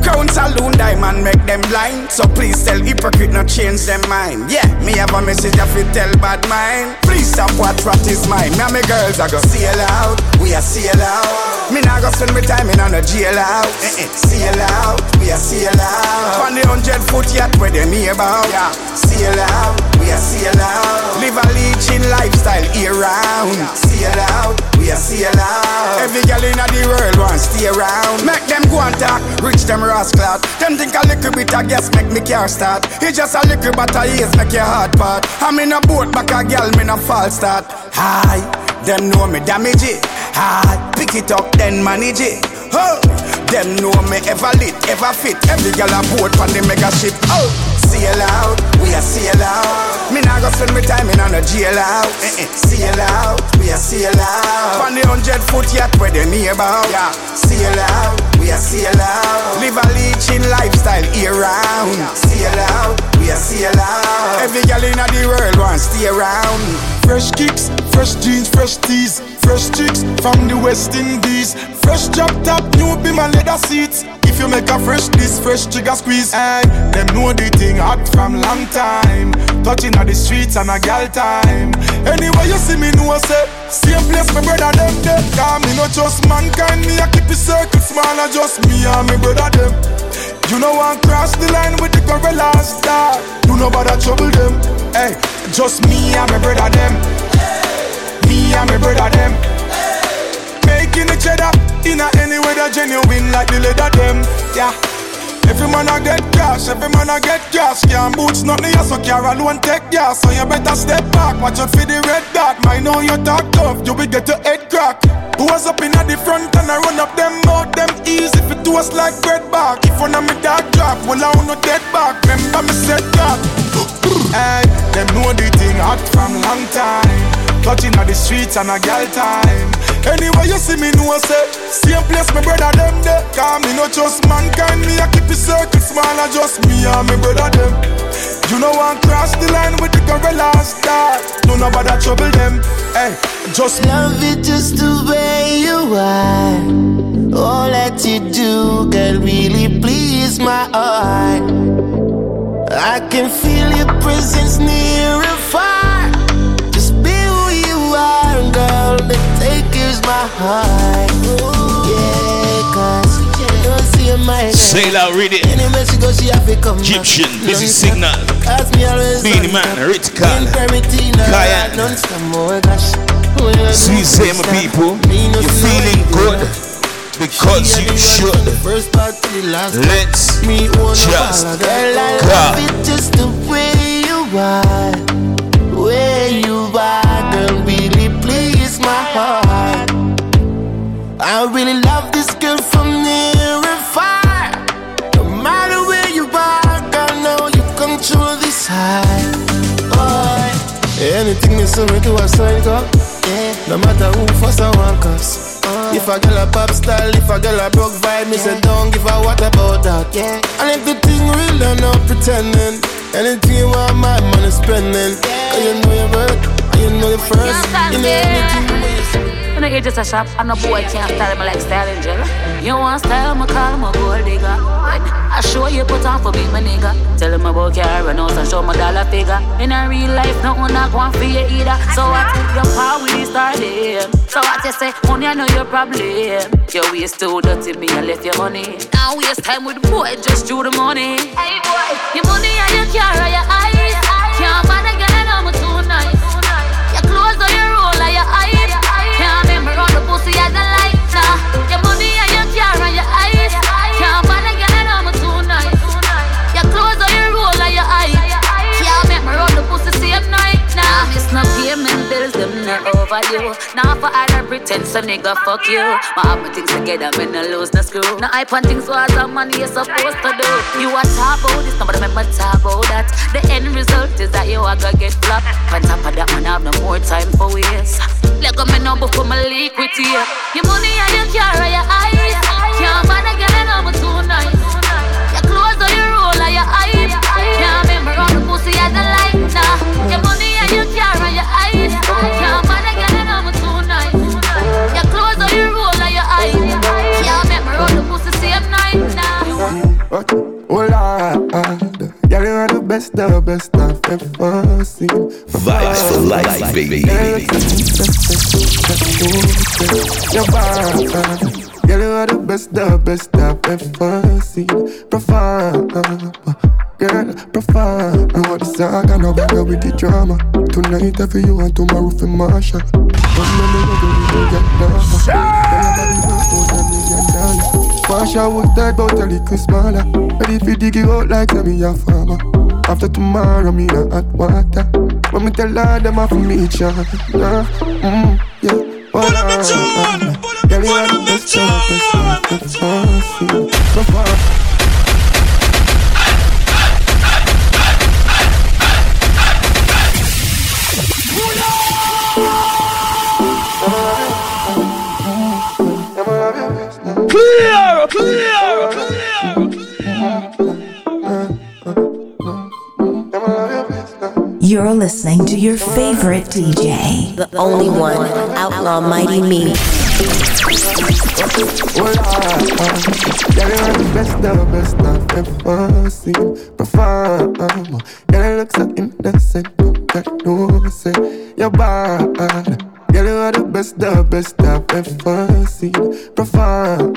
Crown saloon diamond make them blind. So please tell hypocrite not change them mind. Yeah, me have a message if you tell bad mind. Please stop what what is mine. Me and my girls I go sail out, we a sail out. Me nah go spend my time in on a jail out. Eh, eh, sail out, we a sail out. On the hundred foot yacht where they me about. Yeah, sail out, we a sail out. Live a leeching lifestyle year round. Sail out, we a sail out. Every girl in the world want stay around. Make them go and talk, reach them rascal. Them think a little bit of gas make me car start. It's just a little bit of years make your heart part. I'm in a boat back a girl, me no false start. Hi, them know me damage it. Hi, pick it up then manage it. Oh, them know me ever lit, ever fit. Every girl a boat on the mega ship. Oh, sail out, we a sail out. Me nah go spend my time in on a jail out. Eh eh, sail out, we a sail out. On the hundred foot yacht where they near about. Yeah, sail out, we a sail out. Live a leeching lifestyle year round. See Sail out, we a sail out. Every girl in the world wants stay around. Fresh kicks, fresh jeans, fresh tees, fresh chicks from the West Indies. Fresh drop top, new beam and leather seats. If you make a fresh this fresh trigger squeeze, hey, them know the thing hot from long time. Touching at the streets and a gal time. Anyway you see me know I say, same place my brother them there. Cause me no trust mankind, me I keep the circle small, I just me and my brother them. You know I cross the line with the gorillas, dog. You know about trouble them. Hey, just me and my brother them. Me and my brother them. Making the cheddar in a any weather genuine like the leather them. Yeah. Every man a get cash, every man a get cash. Can't boots nothing, else, so car alone take gas. So you better step back, watch out for the red dot. Mind know you talk tough, you will get your head crack. Who was up in at the front and I run up them out them easy. If it was like bread back, if one of me dog drop, well I will not dead back. Remember me said that. [COUGHS] hey, them know the thing hot from long time. Touching at the streets and a gal time. Anyway, you see me know say Same place my brother them there. Cause me no trust mankind Me I keep the circle small I just me and my brother them. You know I cross the line with the gorillas Dog, no nobody trouble them. Hey, just Love it just the way you are. All that you do can really please my heart. I can feel your presence near and far is my heart Yeah, cause don't see my Say loud, read it. Anywhere she go, she have to come Egyptian, busy signal. Cause me always Beenie Man, non-stop. Ritz Carl, Imperative, no, Cayenne. Non-stop, oh I oh, See, my people, you're feeling good because you had the run should. first part to the last. Let's me just Girl, I love it just the way you are Where you I really love this girl from near and far. No matter where you are, girl, now you control this high. Boy, anything is so to a sign up. No matter who fuss or walk us If a girl a pop style, if a girl a broke vibe Me say don't give a what about that. Yeah. And if the thing real, then no pretending. Anything you want, my money spending. Cause you know your worth, and you know the first. You know anything When I get just a shop, and no boy can't style me like style angel. You want style, me call a gold digger. I show you put on for me, my nigga. Tell him about car and house and show my dollar figure. In a real life, nothing not going for you either. So what? Your power with start them. So what you say? Money, I know your problem. Your waist too dirty, me I left your money. Now waste time with boy, just do the money. Hey boy, your money and your car and your eyes. Not overdue. Now for other pretend some nigga fuck you. My have my things together, me no lose no screw. Now I put things was the money you supposed to do. You a talk about this, nobody remember talk about that. The end result is that you are gonna get flopped. On top of that, man, I have no more time for waste. Let go me know before my leak with you. Your money and your car your eyes. Can't man again, I'm too nice. Your best, the best I've ever seen. Vibes for life, baby. Your girl, you are the best, the best I've ever seen. Profile, girl, profile. I want the saga, no bother with the drama. Tonight I feel you and tomorrow for Marshall. One minute ago we don't get down. Girl, your body worth more million dollars. Marsha would die about a little smaller. Ready for dig it out like me a farmer. After tomorrow, me a hot water. When me tell her them off me each other. Nah, Mm, yeah. Pull up the tune. You are the the best, you're the best. So far. You're listening to your favorite DJ, the only one, Outlaw Mighty Me. Yeah, you are the best, the best I've ever seen. Perform. Yeah, you look so innocent. Got no say. You're bad. Yeah, you are the best, the best I've ever seen. Perform.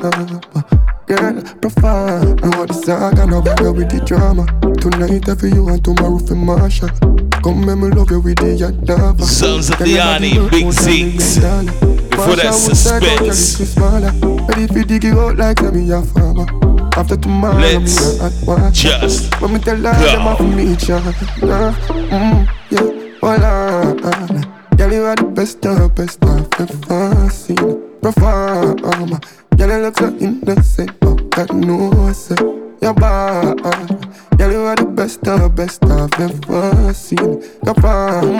Girl, profound. I want the saga, no bother with the drama. Tonight I feel you and tomorrow for Marsha. Come me love you with the Yadava. Sons of D'Yani, Big Six. Before that Suspence. Ready to dig it out like me a farmer. After tomorrow, Let's I'm just When me tell her them off me each other. Mm, yeah, voila. Girl, you are the best, the best I've ever seen. Perform. Girl, you look so innocent, but got no say. You're bad. Girl, you are the best, the best I've ever seen. Perform.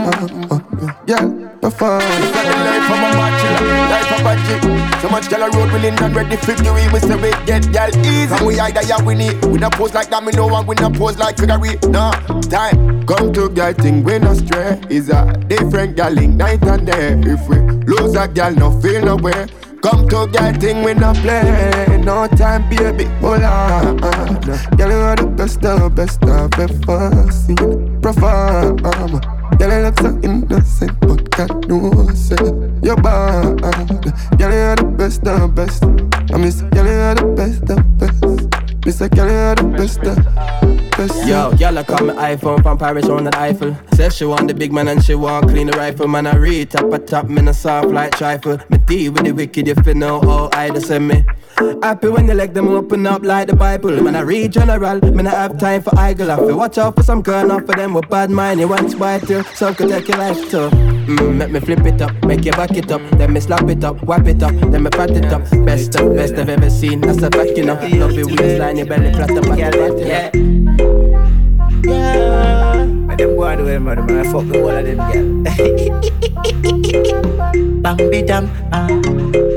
Yeah, perform. Life of a bachelor, life of a G. So much gal a road willing and ready for you. We say we get gal easy. From we either ya win it. We not pose like that, me no one. We not pose like figure Nah, time. Come to girl thing, we no stray. Is a different gal in night and day. If we lose a gal, no feel no way. Come to girl thing, we no play. No time, baby, hold on. Girl, you are the best, the best I've ever seen. Perform. Girl, you look so innocent, but got no say. You're bad. Girl, you are the best, the best. I miss, girl, you are the best, the best. You are the best. Yo, y'all call me iPhone from Paris on that Eiffel. Says she want the big man and she want clean the rifle. Man, I read top a top, me no soft like trifle. Me deal with the wicked if you know how I to send me. Happy when you let them open up like the Bible. Man, I read general, man, I have time for idle. I feel watch out for some girl, not for them with bad mind. You want white too, some could take your life too. Mm, make me flip it up, make you back it up, then me slap it up, wipe it up, then me pat it up. Best of best I've ever seen, that's a fact, you know. Love your waistline, your belly flat up, yeah, yeah. Yeah. And them on the way, man. Man, I fuck the whole of them, girl. Bang be damn. Ah.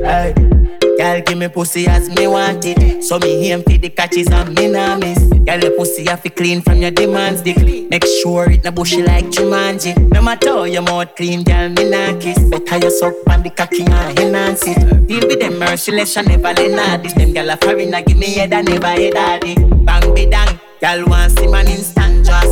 Hey. Girl, give me pussy as me want it. So me aim for the catches and me nah miss. Girl, your pussy have to clean from your demands. Dick. Make sure it na bushy like Jumanji. No matter how your mouth clean, girl, me nah kiss. Better you suck on the cocky and enhance it. Deal with them merciless and never let nah this. Them girl a foreigner, give me head and never head daddy. Bang be dang. Girl want see man instant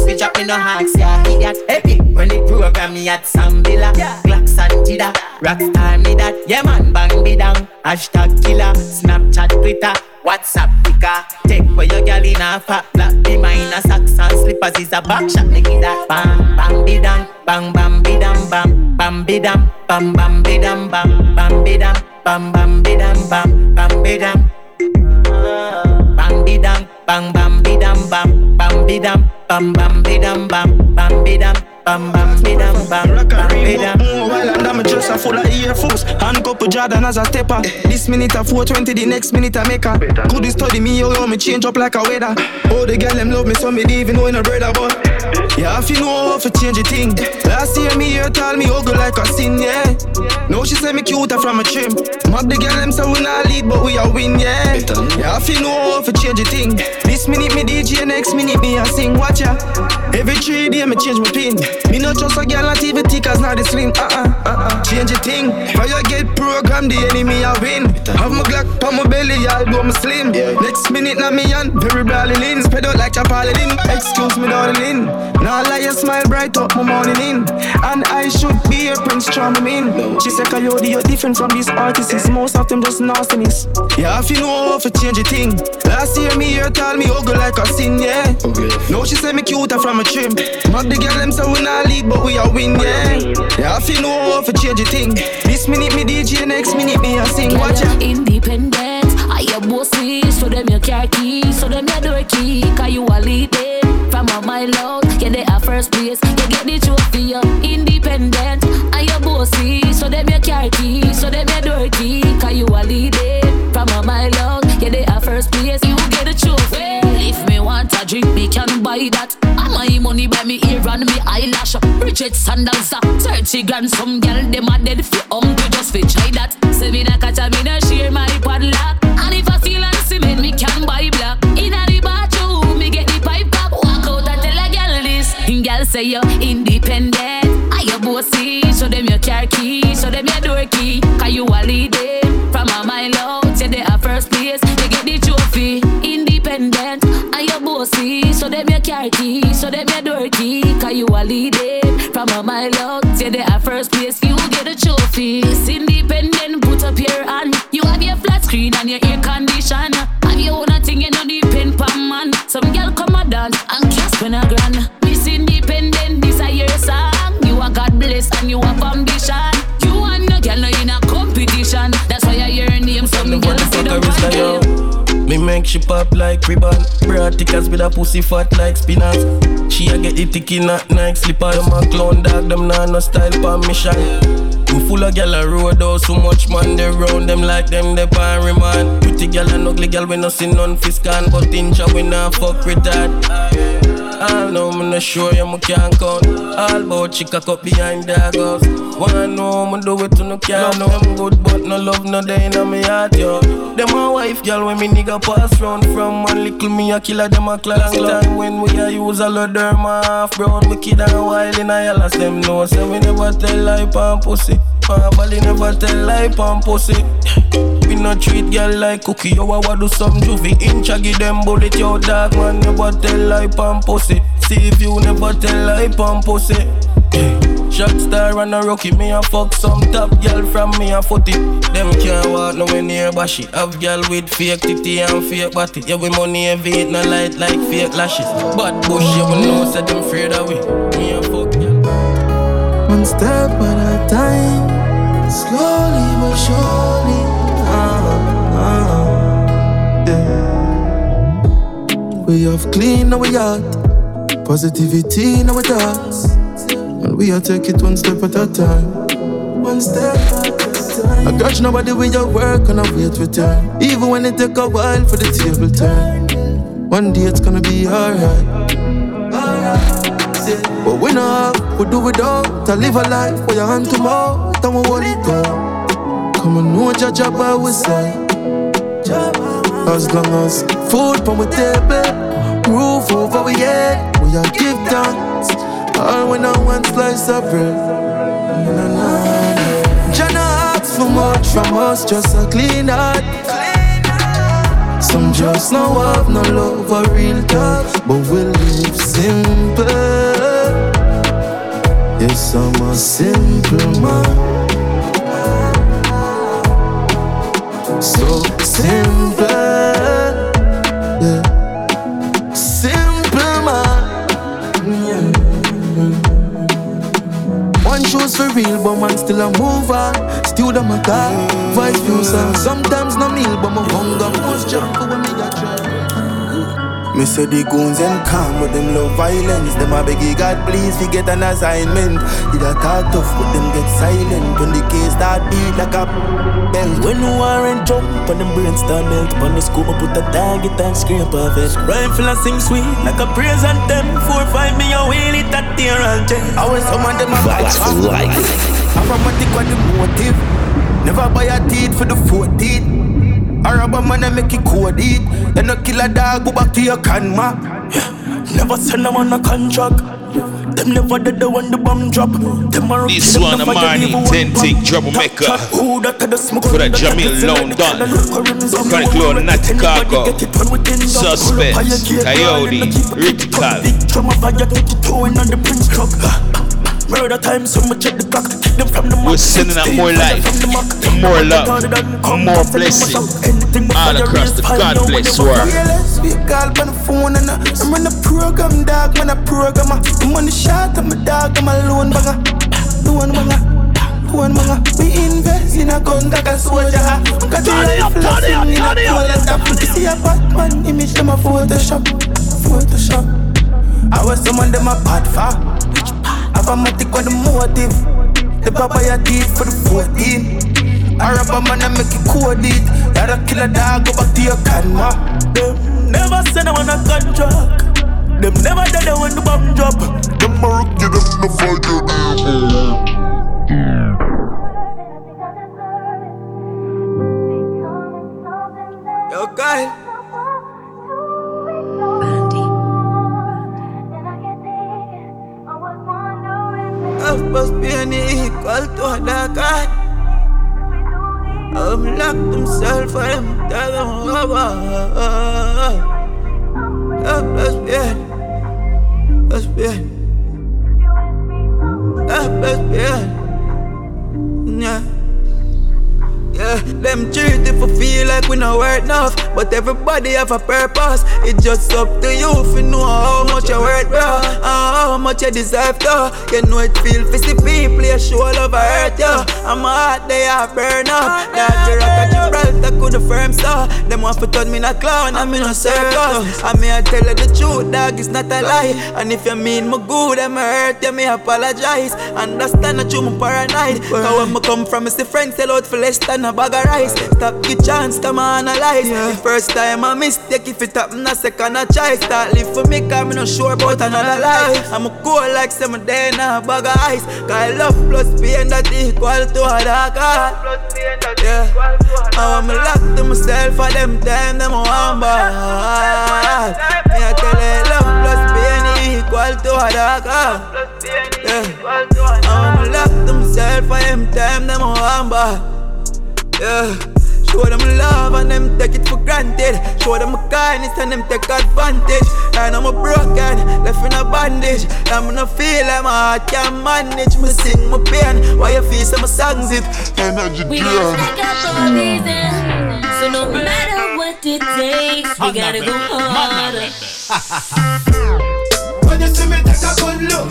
we drop me no hacks, yeah, he got heavy When the program me at Sam Villa Glocks and Jida, Rockstar me that Yeah man, bang me down Hashtag killer, Snapchat, Twitter WhatsApp, picker Take where your girl in a fat black Be mine a socks and slippers is a back shot Me give that bang, bang be dang. Bang, bang be dam, bam Bam be dam, bam, bam be dam, bam Bam be dam, bam, bam be dam, bam Bam be dam. Bang be dam, bang bam be dam bam, bam be dam, bam bam be dam bam, bam be dam, bam bam be dam bam, bam be dam. More while and I'm just a full of earphones. Hand couple Jordan as a stepper. This minute a 420, the next minute I make a. Could you study me, yo, me change up like a weather. Oh, the girl them love me, so me even know in a brother, but yeah, if you know how to change a thing. Last year me here tell me ugly like a sin, yeah. No, she say me cuter from a trim. Mob the girl them say we not lead, but we a win, yeah. Yeah, if you know how to change a thing. This minute me DJ, next minute me a sing, watch ya. Every three day me change my pin. Me not just a girl, not even thick as not the slim. Uh uh uh uh. Change a thing. How you get programmed, the enemy I win. Have my Glock on my belly, I'll go my slim. Next minute now me on very brawling in. Spread out like a paladin. Excuse me, darling. Now I lie, you smile bright up my morning in. And I should be a prince charming in. She said, Coyote, you're different from these artists. Most of them just nastiness. Yeah, if you know how to change a thing. Last year me here tell me ugly like a sin, yeah. No, she say me cuter from a trim. Not the girl them say we not lead, but we a win, yeah. Yeah, if you know how to change a thing. This minute me DJ, next minute me a sing. Watch out. Independent, I a bossy, so them your car key, so them your door key, cause you a lead them from a mile out. Yeah, they are first place, you get the trophy, you independent. I a bossy, so them your car key, buy that. And my money buy me ear and me eyelash. Bridget sandals, uh, 30 grand, some girl, them a dead fi hungry just fi try that. Say me na catch me na share my padlock. And if I feel and cement, me can buy black. Inna the bathroom, me get the pipe pop. Walk out and tell a girl this. Girl say you independent. I your bossy, Show them your car key, so them your door key. Cause you a lead bossy. So them you carry key, so them you dirty. Cause you are leading from a mile out. Say they are first place, you get a trophy. It's independent, put up your hand. You have your flat screen and your air condition. Have your own thing, you know depend pan man. Some girl come a dance and kiss when a grand. This independent, this a your song. You are God bless and you are foundation. You and no girl no in a competition. That's why I hear your name. Some girl on them. Me make she pop like ribbon. Broad tickers with a pussy fat like spinach. She a get the ticky not Nike slippers Them a clown dog, them nah no style pa mission We full of gal a road out So much man they round them like them they pan remand. Pretty gal and ugly gal we no see none fiscan But in job we nah fuck with that all know me no sure you me can't count All about chica cup behind the house. Wanna know me do it to no can't know I'm good but no love no day in me heart yo. Them my wife girl when me nigga pass round From one little me a killer them a class time When we a use a lot derma half brown Wicked and wild in a yellow. Them know Say we never tell lie pan pussy. My body never tell lie pan pussy no treat girl like cookie Yo I wa do some juvie Inch a give them bullet yo dog man Never tell lie pan pussy See if you never tell lie pan pussy. Shot star and a rookie, me a fuck some top girl from me a footy. Them can't walk nowhere near bashy. Have girl with fake titty and fake body. Yeah, we money heavy, it no light like fake lashes. Bad bush, yeah, we know said them afraid of we. Me a fuck girl. One step at a time, slowly but surely. Ah, ah, yeah. We have clean our yard, positivity in our thoughts, and we are take it one step at a time. One step at a time. I grudge nobody when you work and I wait return, even when it take a while for the table turn. One day it's gonna be alright. But we know we do without. to live a life where your hand to mouth and we hold it. Come judge up by we side. As long as food on the table, roof over we head, we are give thanks. All we know one slice of bread. Na, na, na. Jana ask for much from us, just a clean heart. Some just no have no love or real talk, but we live simple. Yes, I'm a simple man. So simple, yeah. Simple man. One shoes for real, but man still a mover. Still the matter, vice versa. Sometimes no meal, but my hunger must jump when me. Me say the goons and calm, but them love violence. Them a beg God please we get an assignment. Did a talk tough, but them get silent when the case start beat like a bell. When the war and jump and them brains start melt On the scope I put a target and scrape off it Rifle and sing sweet like a praise anthem Four five me a wheel it at tear and jet I was some of them a That's life Aromatic what the motive. Never buy a teeth for the 14. Arab man a make it code it. You no kill a dog, go back to your can map. Never send them on a contract. Them never did the one the bomb drop. Them This one a Marnie Tentic Troublemaker. For that Jamil London Chronic Law Nat Chicago Suspect Coyote. Ritical Murder time, so much at the clock. Kick them from the We're sending out more life, more love, more blessing all across the God bless world. Fearless, we call on the phone and uh, I'm on the program, dog, man, a programmer. I'm on the shot, I'm a dog, I'm a lone banger. Lone banger. One manga, we invest in a gun like a soldier. Got the rifle, I sing in a cold and stuff. You see a Batman image, them a Photoshop, Photoshop. I was someone them a bad far. Automatic with the motive. The papa ya teeth for the 14. Arab man a make it code it. That a killer dog, go back to your canma. Them never send on a contract. Them never did it when the bomb drop. Them a rookie, them no fight Locked himself frente de un Hablas bien, bien, bien. Yeah. Yeah, them treat if I feel like we not worth enough. But everybody have a purpose. It's just up to you if you know how much you worth, bro. And uh, how much you deserve, though. You know it feel for the people, you show love I hurt you. And my heart, they are burn up. That the rock at Gibraltar could firm so. Them want to turn me a clown, I'm in a circus. I may I tell you the truth, dog, it's not a lie. And if you mean me good, I'm hurt you, me apologize. Understand that you me paranoid. Cause when me come from, it's the friends sell out for less than a bag of rice. Stop your chance, come analyze. Yeah. The first time I mistake, if it happen a second, I try. Start live for me, cause me not sure about another life. I'm a cool like some day now, bag of ice. Cause love plus pain that equal to a dark heart. Yeah. I want me lock to myself for them time, them want bad. Me I tell you, love plus pain equal to a dark heart. Yeah. I want me lock to myself for them time, them want bad. Yeah. Show them love and them take it for granted. Show them kindness and them take advantage. And I'm a broken, left in a bandage. I'm gonna feel like my heart can't manage. Me sing my pain, why you feel some songs it. Energy We gotta take up for a reason. So no matter what it takes, we gotta go harder. When you see me take a good look,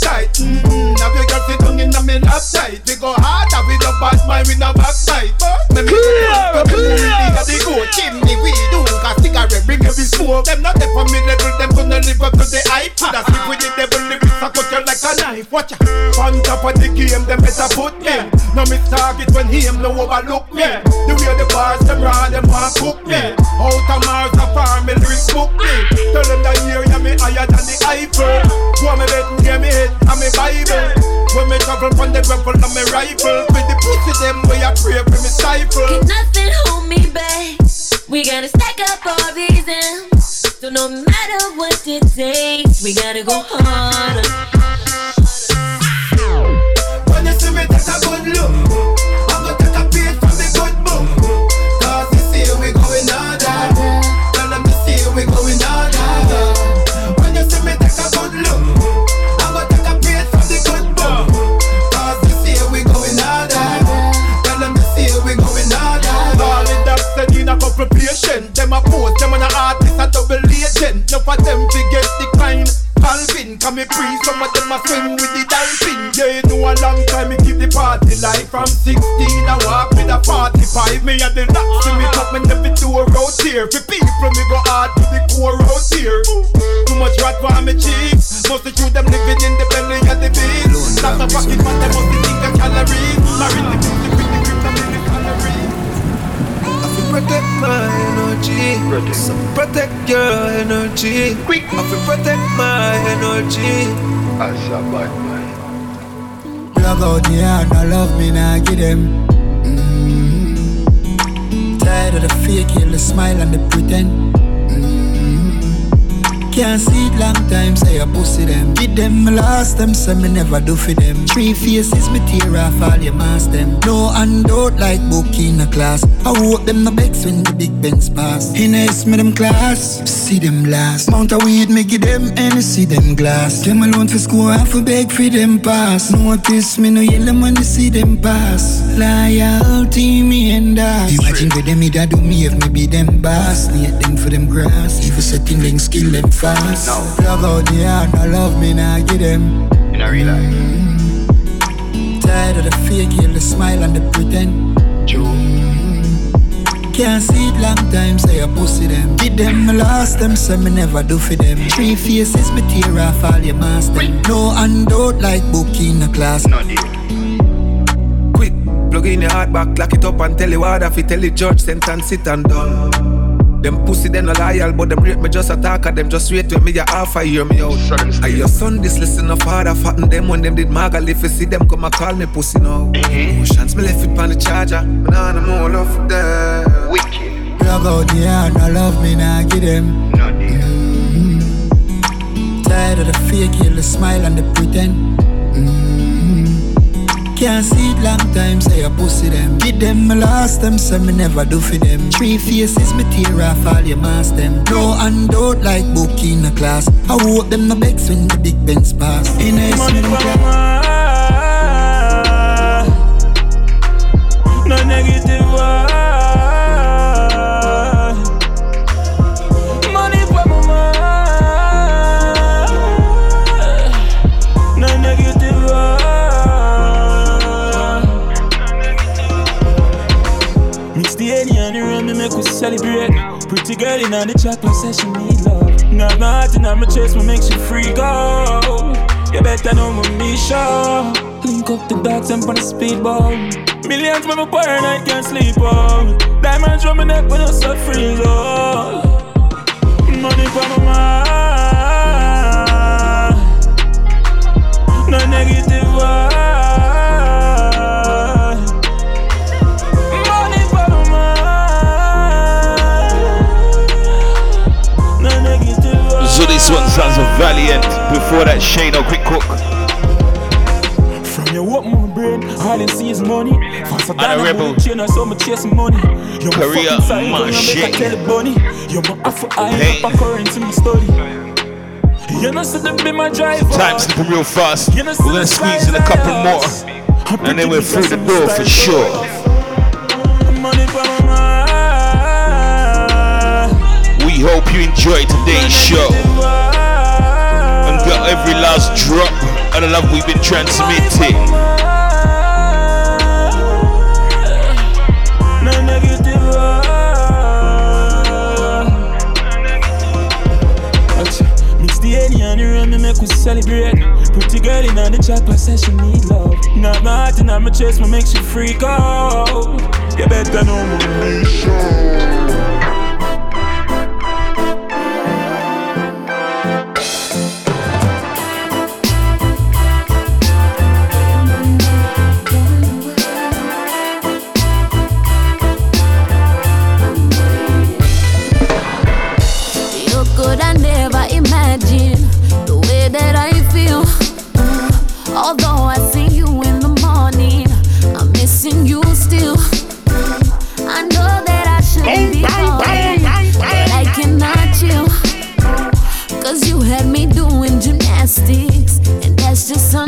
keep it locked tight. Mm-hmm. Now you girl sit down in the of tight. We go harder with a bad mind, with a backside. Let me clear, clear. The go chimney we cigarette bring every smoke. Them not there for me level Them gonna live up to the hype. Coulda sleep with the devil lyrics I cut you like a knife. Watch ya. On top of the game Them better put me. No miss target when he him no overlook me. The way the bars them raw Them want cook me. Out of Mars a farm Me lyrics book me. Tell them that here yeah, me higher than the Eiffel. Go on me bed and get me head And me Bible. When me travel from the rebel And me rifle. With the pussy them Way I pray for me stifle. Can nothing hold me back. We gotta stack up our reasons. So no matter what it takes, we gotta go harder. When you see me take a good look Enough of them to get declined. Calvin, come me free, some of them a swim with the dolphin. Yeah, you know a long time me keep the party life. From 16 I walk with a 45 Me a the lock, see me top, me never do a road here For people me go hard to the core road here Too much rat for me cheeks. Most of you them living in the belly of the beast Stop the pocket man, they must think of calories Marry the music protect my energy. So protect your energy. Quick. I feel protect my energy. As a bad man. Plug out the heart, no love me, nah give them. Mm-hmm. Tired of the fake, kill the smile and the pretend. Can't see it long time, say a pussy them. Give them my last them, say me never do for them. Three faces, me tear off all your mask them. No handout like book in a class. I hope them no begs when the big Benz pass. In a me them class, see them last. Mount a weed, me give them and see them glass. Them alone for school, I for beg for them pass. Notice me no yellow money, see them pass. Loyalty, me and us. Imagine with them, me that do me if me be them boss. Need them for them grass. Even setting them skill them fast. No. Plug out the heart, no love me, nah give them. In a real life Tired of the fake, kill the smile and the pretend. Mm. Can't see it long time, say a pussy them. Did them, me lost them, say me never do for them. Three faces, me tear off all your mask them. No handout like book in a class. No deal Quick, plug in your heart back, lock it up and tell you what if you tell the judge, sentence it and done. Them pussy them no loyal, but them rate me just a talker. Them just wait when me a half a hear me out. I your son this listen no father fatten them when them did maga. If you see them come and call me pussy now. Emotions me left it on the charger. Nah, no more love for them. Wicked. Plug out the hand, no love me, nah give them. Mm-hmm. Tired of the fake, yellow smile and the pretend. Can't see it long time, say I pussy them. Give them my last them, so me never do for them. Three faces, me tear off all your mask them. No handout like book in a class. I hope them no begs when the big banks pass. In a class. No negative vibe. Celebrate. Pretty girl in on the chocolate says she need love. Not nothing on my chest, what makes you free go. You better know my mission. Link up the dogs and put a speedboat. Millions when pour and I can't sleep out. Diamonds from my neck when I start freeze out. Money for my mind. No negative vibe. So this one sounds Valiant. Before that, Shane, quick cook. From your open my brain, all I see is money. Faster than a rebel. chain, I saw me chasing money. You're my Korea, my shit. a tell the bunny. You're my afro eye, Hey. up a current in my study. You know, so be my driver. Time slipping real fast. You know, We're gonna squeeze in a couple more. And then we're through the door for sure. Hope you enjoyed today's show. And got every last drop of the love we've been transmitting. And make we celebrate. Pretty girl in on the chocolate says she need love. Not nothing on my chest, what makes you freak out. You better know my mission. And that's just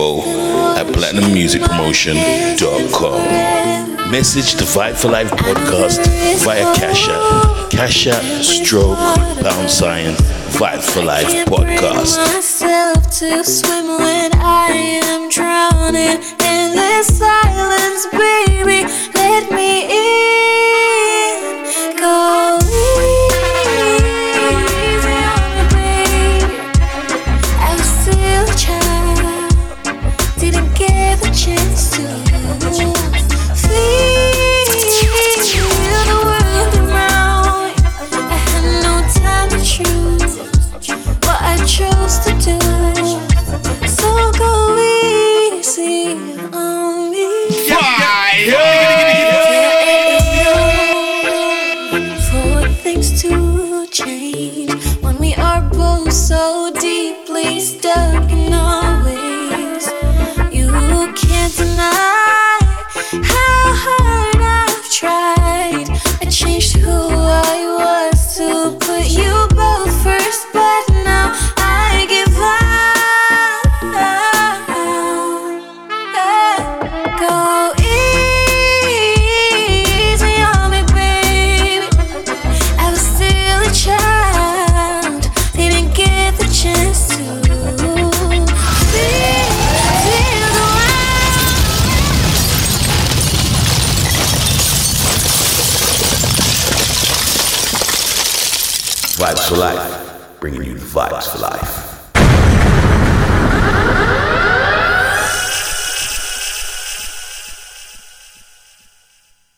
info at platinummusicpromotion.com. Message the Vybez4Life podcast via Cash App, Cash App, stroke, pound sign, Vybez4Life podcast. Myself to swim when I am drowning in this